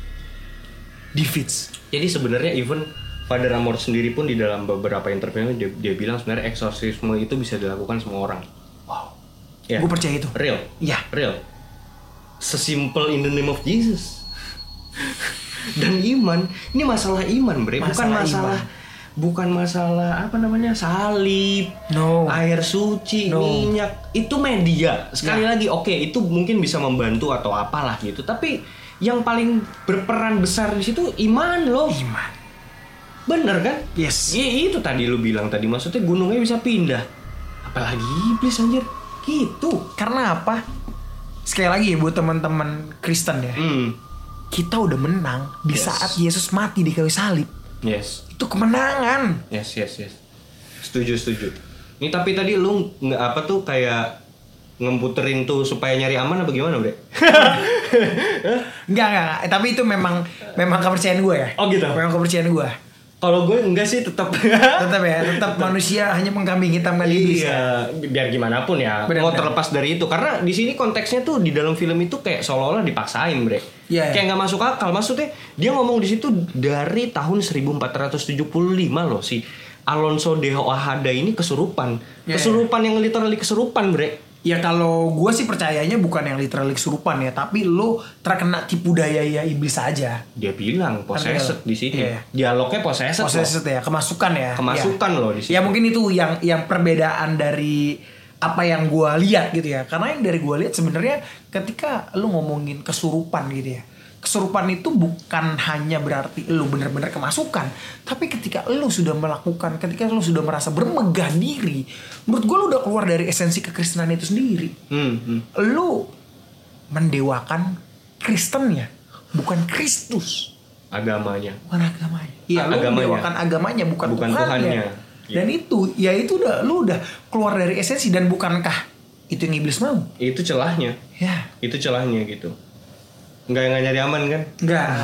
defeats. Jadi sebenarnya even Father Amor sendiri pun di dalam beberapa interviewnya dia, dia bilang sebenarnya eksorsisme itu bisa dilakukan semua orang. Wow. Ya. Gue percaya itu. Real. Iya. Real. Sesimpel in the name of Jesus. Dan iman, ini masalah iman, Bre, bukan Masalah masalah iman. bukan masalah apa namanya? salib, No. air suci, No. minyak. Itu media. Sekali lagi, oke, itu mungkin bisa membantu atau apalah gitu. Tapi yang paling berperan besar di situ iman loh. Iman. Bener kan? Yes. Iya itu tadi lu bilang tadi maksudnya gunungnya bisa pindah. Apalagi iblis anjir. Gitu. Karena apa? Sekali lagi ya buat teman-teman Kristen ya. Hmm. Kita udah menang di Yes. saat Yesus mati di kayu salib. Yes. Itu kemenangan. Yes, yes, yes. Setuju, setuju. Ini tapi tadi lu nggak apa tuh kayak ngemputerin tuh supaya nyari aman apa gimana, Bre? Enggak, enggak, enggak. Tapi itu memang memang kepercayaan gue ya. Oh, gitu? Memang kepercayaan gue. Kalau gue enggak sih tetap Tetap ya, tetap manusia hanya mengkambing hitamkan iblis. ya. Iya, biar gimana pun ya. Benar, mau benar. terlepas dari itu karena di sini konteksnya tuh di dalam film itu kayak seolah-olah dipaksain, Bre. Iya, iya. Kayak nggak masuk akal. Maksudnya dia ngomong di situ dari tahun 1475 loh si Alonso de Ojeda ini kesurupan. Iya, kesurupan yang literally kesurupan, Bre. Ya kalau gue sih percayanya bukan yang literally kesurupan ya, tapi lo terkena tipu daya ya iblis aja. Dia bilang possessed Ngerti di sini. Iya. Dialognya possessed. loh. Possessed ya, kemasukan ya. Kemasukan ya. loh di situ. Ya mungkin itu yang yang perbedaan dari apa yang gue lihat gitu ya. Karena yang dari gue lihat sebenarnya ketika lu ngomongin kesurupan gitu ya. Kesurupan itu bukan hanya berarti lu bener-bener kemasukan, tapi ketika lu sudah melakukan, ketika lu sudah merasa bermegah diri, menurut gue lu udah keluar dari esensi kekristenan itu sendiri. Hmm, hmm. Lu mendewakan Kristennya, bukan Kristus Agamanya. bukan agamanya. Iya, lu Agamanya. mendewakan agamanya bukan, Bukan Tuhannya. Tuhannya. Dan itu, ya itu udah lu udah keluar dari esensi dan bukankah itu yang iblis mau? Itu celahnya. Ya, Itu celahnya gitu. Nggak nggak nyari aman kan? Enggak.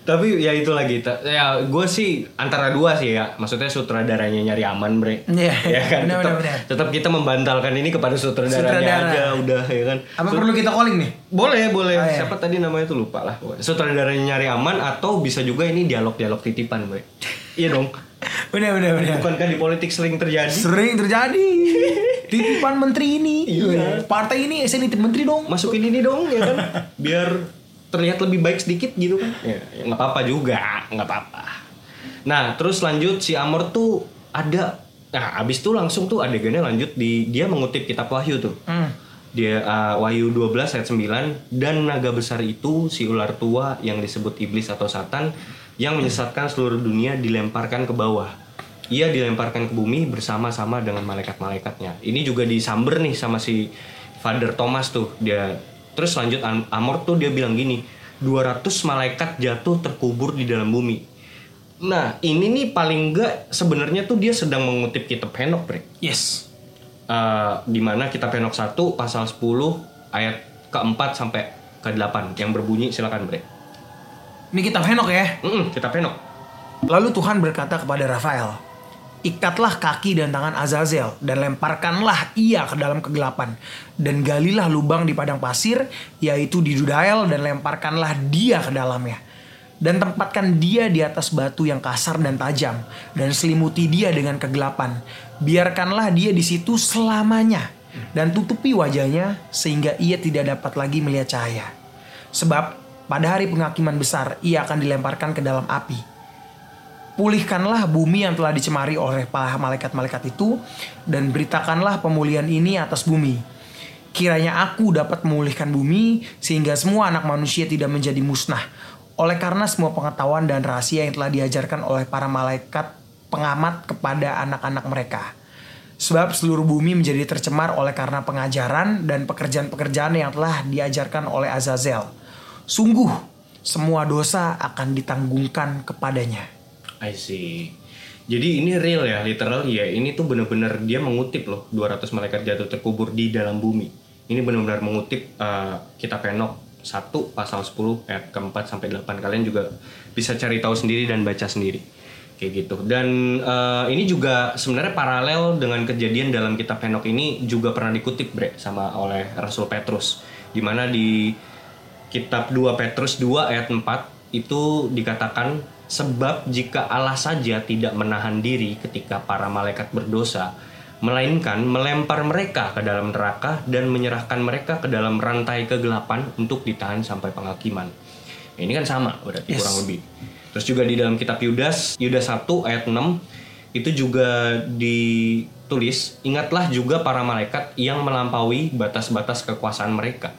tapi ya itu lagi ya gue sih antara dua sih ya. Maksudnya sutradaranya nyari aman bre. Iya, ya kan? Tetap, tetap kita membantalkan ini kepada sutradaranya Sutradara. aja udah ya kan? Apa Sut- perlu kita calling nih? boleh boleh. Oh, iya. siapa tadi namanya tuh lupa lah sutradaranya nyari aman atau bisa juga ini dialog dialog titipan bre. Iya dong. Bener bener bener. bukankah di politik sering terjadi? Sering terjadi. Titipan menteri ini. Iya. Partai ini saya nitip menteri dong. masukin ini dong ya kan biar terlihat lebih baik sedikit gitu kan ya ya nggak apa-apa juga nggak apa-apa nah terus lanjut si Amor tuh ada nah abis itu langsung tuh adegannya lanjut di dia mengutip kitab Wahyu tuh Hmm. dia uh, Wahyu 12 ayat 9 dan naga besar itu si ular tua yang disebut iblis atau satan yang menyesatkan seluruh dunia dilemparkan ke bawah ia dilemparkan ke bumi bersama-sama dengan malaikat-malaikatnya ini juga disamber nih sama si Father Thomas tuh dia terus lanjut Am- Amor tuh dia bilang gini 200 malaikat jatuh terkubur di dalam bumi nah ini nih paling enggak sebenarnya tuh dia sedang mengutip kitab Henok bre Yes. Eh, di mana kitab Henok 1 pasal 10 ayat keempat sampai ke-8 yang berbunyi silakan Bre. Ini kitab Henok ya. Mm-mm, kitab Henok. Lalu Tuhan berkata kepada Rafael, Ikatlah kaki dan tangan Azazel dan lemparkanlah ia ke dalam kegelapan. Dan galilah lubang di padang pasir yaitu di Dudael dan lemparkanlah dia ke dalamnya. Dan tempatkan dia di atas batu yang kasar dan tajam dan selimuti dia dengan kegelapan. Biarkanlah dia di situ selamanya dan tutupi wajahnya sehingga ia tidak dapat lagi melihat cahaya. Sebab pada hari penghakiman besar ia akan dilemparkan ke dalam api Pulihkanlah bumi yang telah dicemari oleh para malaikat-malaikat itu dan beritakanlah pemulihan ini atas bumi. Kiranya aku dapat memulihkan bumi sehingga semua anak manusia tidak menjadi musnah. Oleh karena semua pengetahuan dan rahasia yang telah diajarkan oleh para malaikat pengamat kepada anak-anak mereka. Sebab seluruh bumi menjadi tercemar oleh karena pengajaran dan pekerjaan-pekerjaan yang telah diajarkan oleh Azazel. Sungguh, semua dosa akan ditanggungkan kepadanya. I see. Jadi ini real ya, literal ya. Ini tuh bener-bener dia mengutip loh 200 malaikat jatuh terkubur di dalam bumi. Ini benar-benar mengutip eh, kitab Henok 1 pasal 10 ayat keempat sampai 8 kalian juga bisa cari tahu sendiri dan baca sendiri. Kayak gitu. Dan eh, ini juga sebenarnya paralel dengan kejadian dalam kitab Henok ini juga pernah dikutip Bre sama oleh Rasul Petrus. Di mana di kitab 2 Petrus 2 ayat 4 itu dikatakan sebab jika Allah saja tidak menahan diri ketika para malaikat berdosa melainkan melempar mereka ke dalam neraka dan menyerahkan mereka ke dalam rantai kegelapan untuk ditahan sampai penghakiman. Nah, ini kan sama berarti Yes. kurang lebih. Terus juga di dalam kitab Yudas, Yudas 1 ayat 6 itu juga ditulis, ingatlah juga para malaikat yang melampaui batas-batas kekuasaan mereka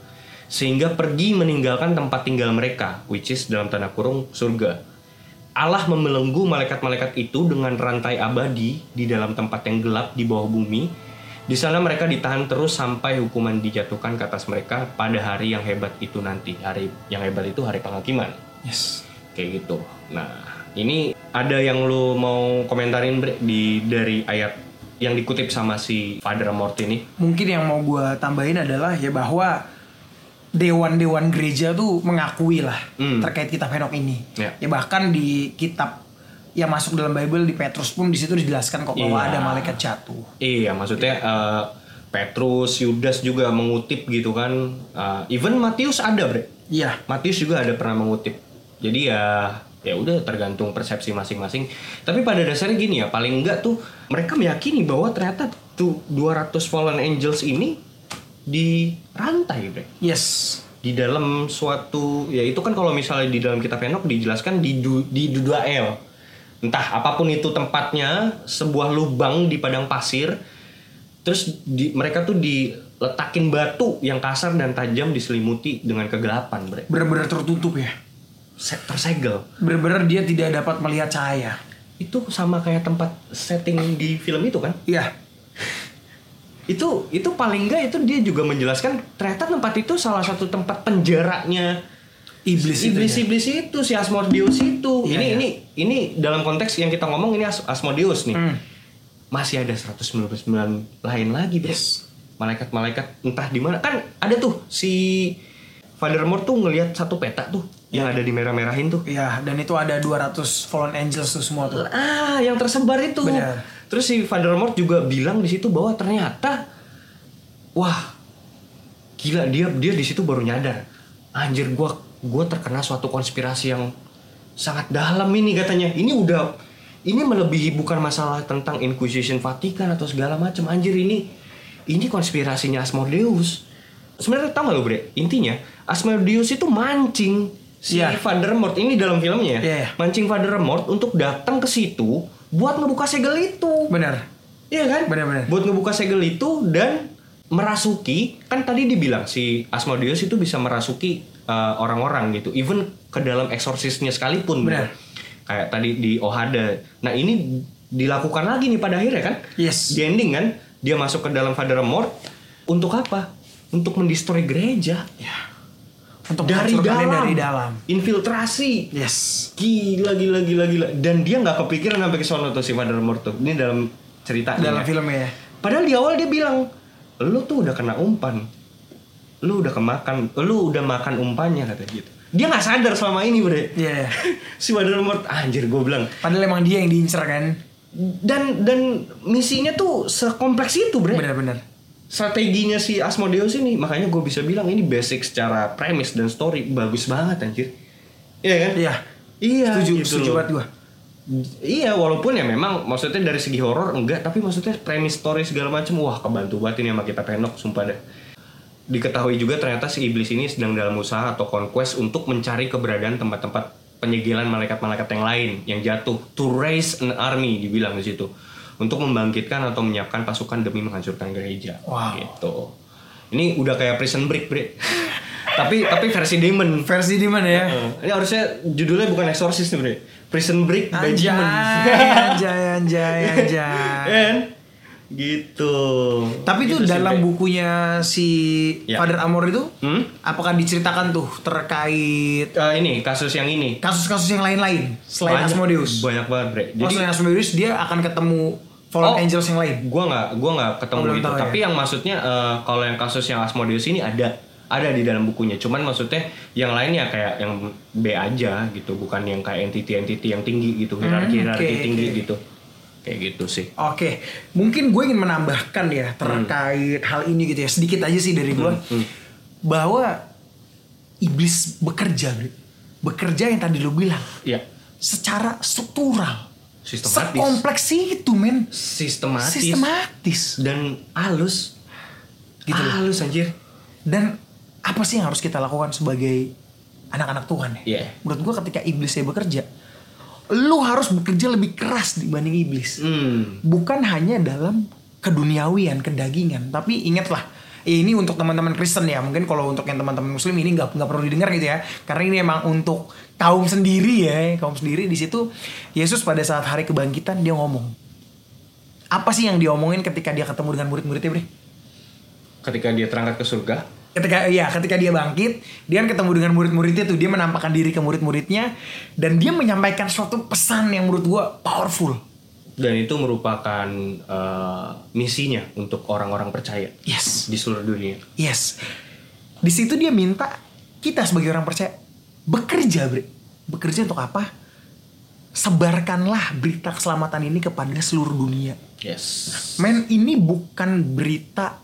sehingga pergi meninggalkan tempat tinggal mereka, which is dalam tanda kurung surga. Allah membelenggu malaikat-malaikat itu dengan rantai abadi di dalam tempat yang gelap di bawah bumi. Di sana mereka ditahan terus sampai hukuman dijatuhkan ke atas mereka pada hari yang hebat itu nanti. Hari yang hebat itu hari penghakiman. Yes. Kayak gitu. Nah, ini ada yang lu mau komentarin Bre, di dari ayat yang dikutip sama si Father Amort ini? Mungkin yang mau gue tambahin adalah ya bahwa dewan-dewan gereja tuh mengakui lah Hmm. terkait kitab Henok ini. Ya. Ya bahkan di kitab yang masuk dalam Bible di Petrus pun di situ dijelaskan kok bahwa Iya. ada malaikat jatuh. Iya, maksudnya eh, Petrus, Yudas juga mengutip gitu kan. Eh, even Matius ada, Bre. Iya. Matius juga ada pernah mengutip. Jadi ya ya udah tergantung persepsi masing-masing. Tapi pada dasarnya gini ya, paling enggak tuh mereka meyakini bahwa ternyata tuh 200 fallen angels ini dirantai, Bre. Yes. Di dalam suatu ya itu kan kalau misalnya di dalam kitab Henok dijelaskan di du, di Dudael. Entah apa pun itu tempatnya, sebuah lubang di padang pasir. Terus di, mereka tuh diletakin batu yang kasar dan tajam diselimuti dengan kegelapan, Bre. Bener-bener tertutup ya. Se- tersegel. Bener-bener dia tidak dapat melihat cahaya. Itu sama kayak tempat setting di film itu kan? Iya. Itu itu paling enggak itu dia juga menjelaskan ternyata tempat itu salah satu tempat penjaranya Iblis, iblis ya. iblis itu si Asmodeus itu. Iya, ini iya. ini ini dalam konteks yang kita ngomong ini As- Asmodeus nih. Hmm. Masih ada 199 lain lagi, Bro. Yes. Malaikat-malaikat entah di mana. Kan ada tuh si Voldemort tuh ngelihat satu peta tuh yang ada di merah-merahin tuh. Iya, dan itu ada 200 fallen angels tuh semua tuh. Ah, yang tersebar itu. Benar. Terus si Voldemort juga bilang di situ bahwa ternyata wah gila dia dia di situ baru nyadar. Anjir gua gua terkena suatu konspirasi yang sangat dalam ini katanya. Ini udah ini melebihi bukan masalah tentang Inquisition Vatikan atau segala macam. Anjir ini ini konspirasinya Asmodeus. Sebenarnya tau gak lo bre? Intinya Asmodeus itu mancing si Iya. Voldemort ini dalam filmnya ya. Iya. Mancing Voldemort untuk datang ke situ buat ngebuka segel itu. Benar. Iya kan? Benar-benar. Buat ngebuka segel itu dan merasuki kan tadi dibilang si Asmodeus itu bisa merasuki uh, orang-orang gitu, even ke dalam eksorsisnya sekalipun. Benar. bro. Kayak tadi di Ohada. Nah ini dilakukan lagi nih pada akhirnya kan? Yes. Di ending kan dia masuk ke dalam Voldemort untuk apa? Untuk mendestroy gereja Ya. Untuk dari dalam. dari dalam. Infiltrasi. Yes. Gila gila gila gila dan dia nggak kepikiran sampai ke sono tuh si Voldemort tuh. Ini dalam cerita Dalam filmnya ya. Padahal di awal dia bilang, "Lu tuh udah kena umpan. Lu udah kemakan, lu udah makan umpannya," kata gitu. Dia nggak sadar selama ini, Bre. Iya. iya. si Voldemort anjir gue bilang. Padahal emang dia yang diincar kan. Dan dan misinya tuh sekompleks itu, Bre. Benar-benar. Strateginya si Asmodeus ini, makanya gue bisa bilang ini basic secara premis dan story bagus banget anjir. Iya kan? Iya. Iya, Setuju, gitu setuju banget gua. Iya, walaupun ya memang maksudnya dari segi horor enggak, tapi maksudnya premis story segala macam wah kebantu banget ini sama kita penok sumpah deh. Diketahui juga ternyata si iblis ini sedang dalam usaha atau conquest untuk mencari keberadaan tempat-tempat penyegelan malaikat-malaikat yang lain yang jatuh to raise an army dibilang di situ untuk membangkitkan atau menyiapkan pasukan demi menghancurkan gereja. Wow. Gitu. Ini udah kayak prison break, Bre. tapi tapi versi demon. Versi di mana ya? Eh, ini harusnya judulnya bukan eksorsis nih, Bre. Prison break by Anjay, demon. anjay, anjay, anjay. kan gitu Tapi itu Gitu sih, dalam Bre. bukunya si Ya. Father Amor itu, hmm? apakah diceritakan tuh terkait Eh, ini kasus yang ini kasus-kasus yang lain-lain selain Banyak- Asmodeus? banyak banget bre Oh, jadi selain Asmodeus dia akan ketemu Fallen Oh. Angels yang lain. gua nggak gua nggak ketemu Oh, itu tahu ya. tapi yang maksudnya eh, kalau yang kasus yang Asmodeus ini ada. Ada di dalam bukunya. Cuman maksudnya yang lainnya kayak yang B aja gitu. Bukan yang kayak entity-entity yang tinggi gitu. Hierarki hierarki Hmm, oke, tinggi oke. gitu. Kayak gitu sih. Oke, mungkin gue ingin menambahkan ya terkait hal ini gitu ya. Sedikit aja sih dari gue Hmm, hmm. bahwa iblis bekerja, bekerja yang tadi lo bilang. Ya secara struktural, Sistematis. sekompleks itu men, sistematis sistematis dan halus Gitu loh. halus anjir dan apa sih yang harus kita lakukan sebagai anak-anak Tuhan ya? Iya. Menurut gue ketika iblisnya bekerja, lu harus bekerja lebih keras dibanding iblis. hmm. bukan hanya dalam keduniawian, kedagingan, tapi ingatlah ya ini untuk teman-teman Kristen ya mungkin kalau untuk yang teman-teman Muslim ini nggak nggak perlu didengar gitu ya. Karena ini emang untuk kaum sendiri ya kaum sendiri. Di situ Yesus pada saat hari kebangkitan dia ngomong. Apa sih yang diomongin ketika dia ketemu dengan murid-muridnya bre? ketika dia terangkat ke surga? Ketika ya ketika dia bangkit dia kan ketemu dengan murid-muridnya tuh. Dia menampakkan diri ke murid-muridnya dan dia menyampaikan suatu pesan yang menurut gua powerful dan itu merupakan eh, misinya untuk orang-orang percaya yes di seluruh dunia. Yes. Di situ dia minta kita sebagai orang percaya bekerja, Bre. Bekerja untuk apa? Sebarkanlah berita keselamatan ini kepada seluruh dunia. Yes. Men, ini bukan berita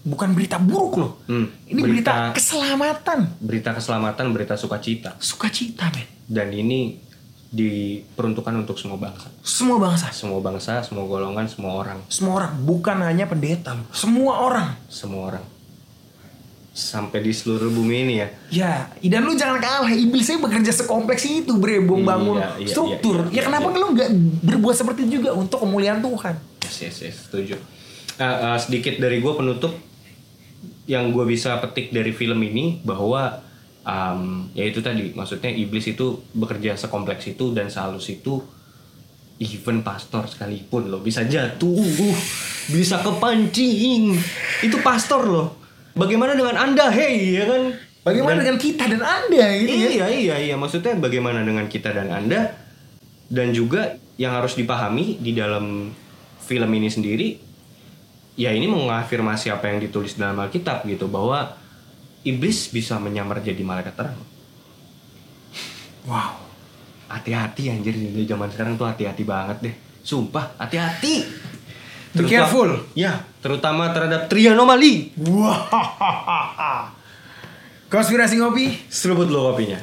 bukan berita buruk loh. Hmm, Ini berita, berita- keselamatan, Berita keselamatan, berita sukacita sukacita, men. dan ini diperuntukkan untuk semua bangsa. Semua bangsa, Semua bangsa, semua golongan, semua orang, semua orang, bukan hanya pendeta. Semua orang. semua orang. Sampai di seluruh bumi ini ya. Ya, dan lu jangan kalah. Iblisnya bekerja sekompleks itu, bre, bom bangun Iya, iya, struktur. iya, iya, ya kenapa iya. lu nggak berbuat seperti itu juga untuk kemuliaan Tuhan? Yes, yes, yes, setuju. Nah, eh, sedikit dari gue penutup yang gue bisa petik dari film ini bahwa um, ya itu tadi. Maksudnya iblis itu bekerja sekompleks itu dan sehalus itu even pastor sekalipun loh. Bisa jatuh bisa kepancing. Itu pastor loh. Bagaimana dengan anda? Hey ya kan? Bagaimana Dan- dengan kita dan Anda gitu ya? Iya iya iya. Maksudnya bagaimana dengan kita dan anda? Dan juga yang harus dipahami di dalam film ini sendiri ya ini mengafirmasi apa yang ditulis dalam Alkitab gitu bahwa iblis bisa menyamar jadi malaikat terang. Wow. Hati-hati anjir di zaman sekarang tuh hati-hati banget deh. Sumpah, hati-hati. Be careful. Ya, terutama terhadap trianomali. Wah. Konspirasi ngopi Seruput lo kopinya.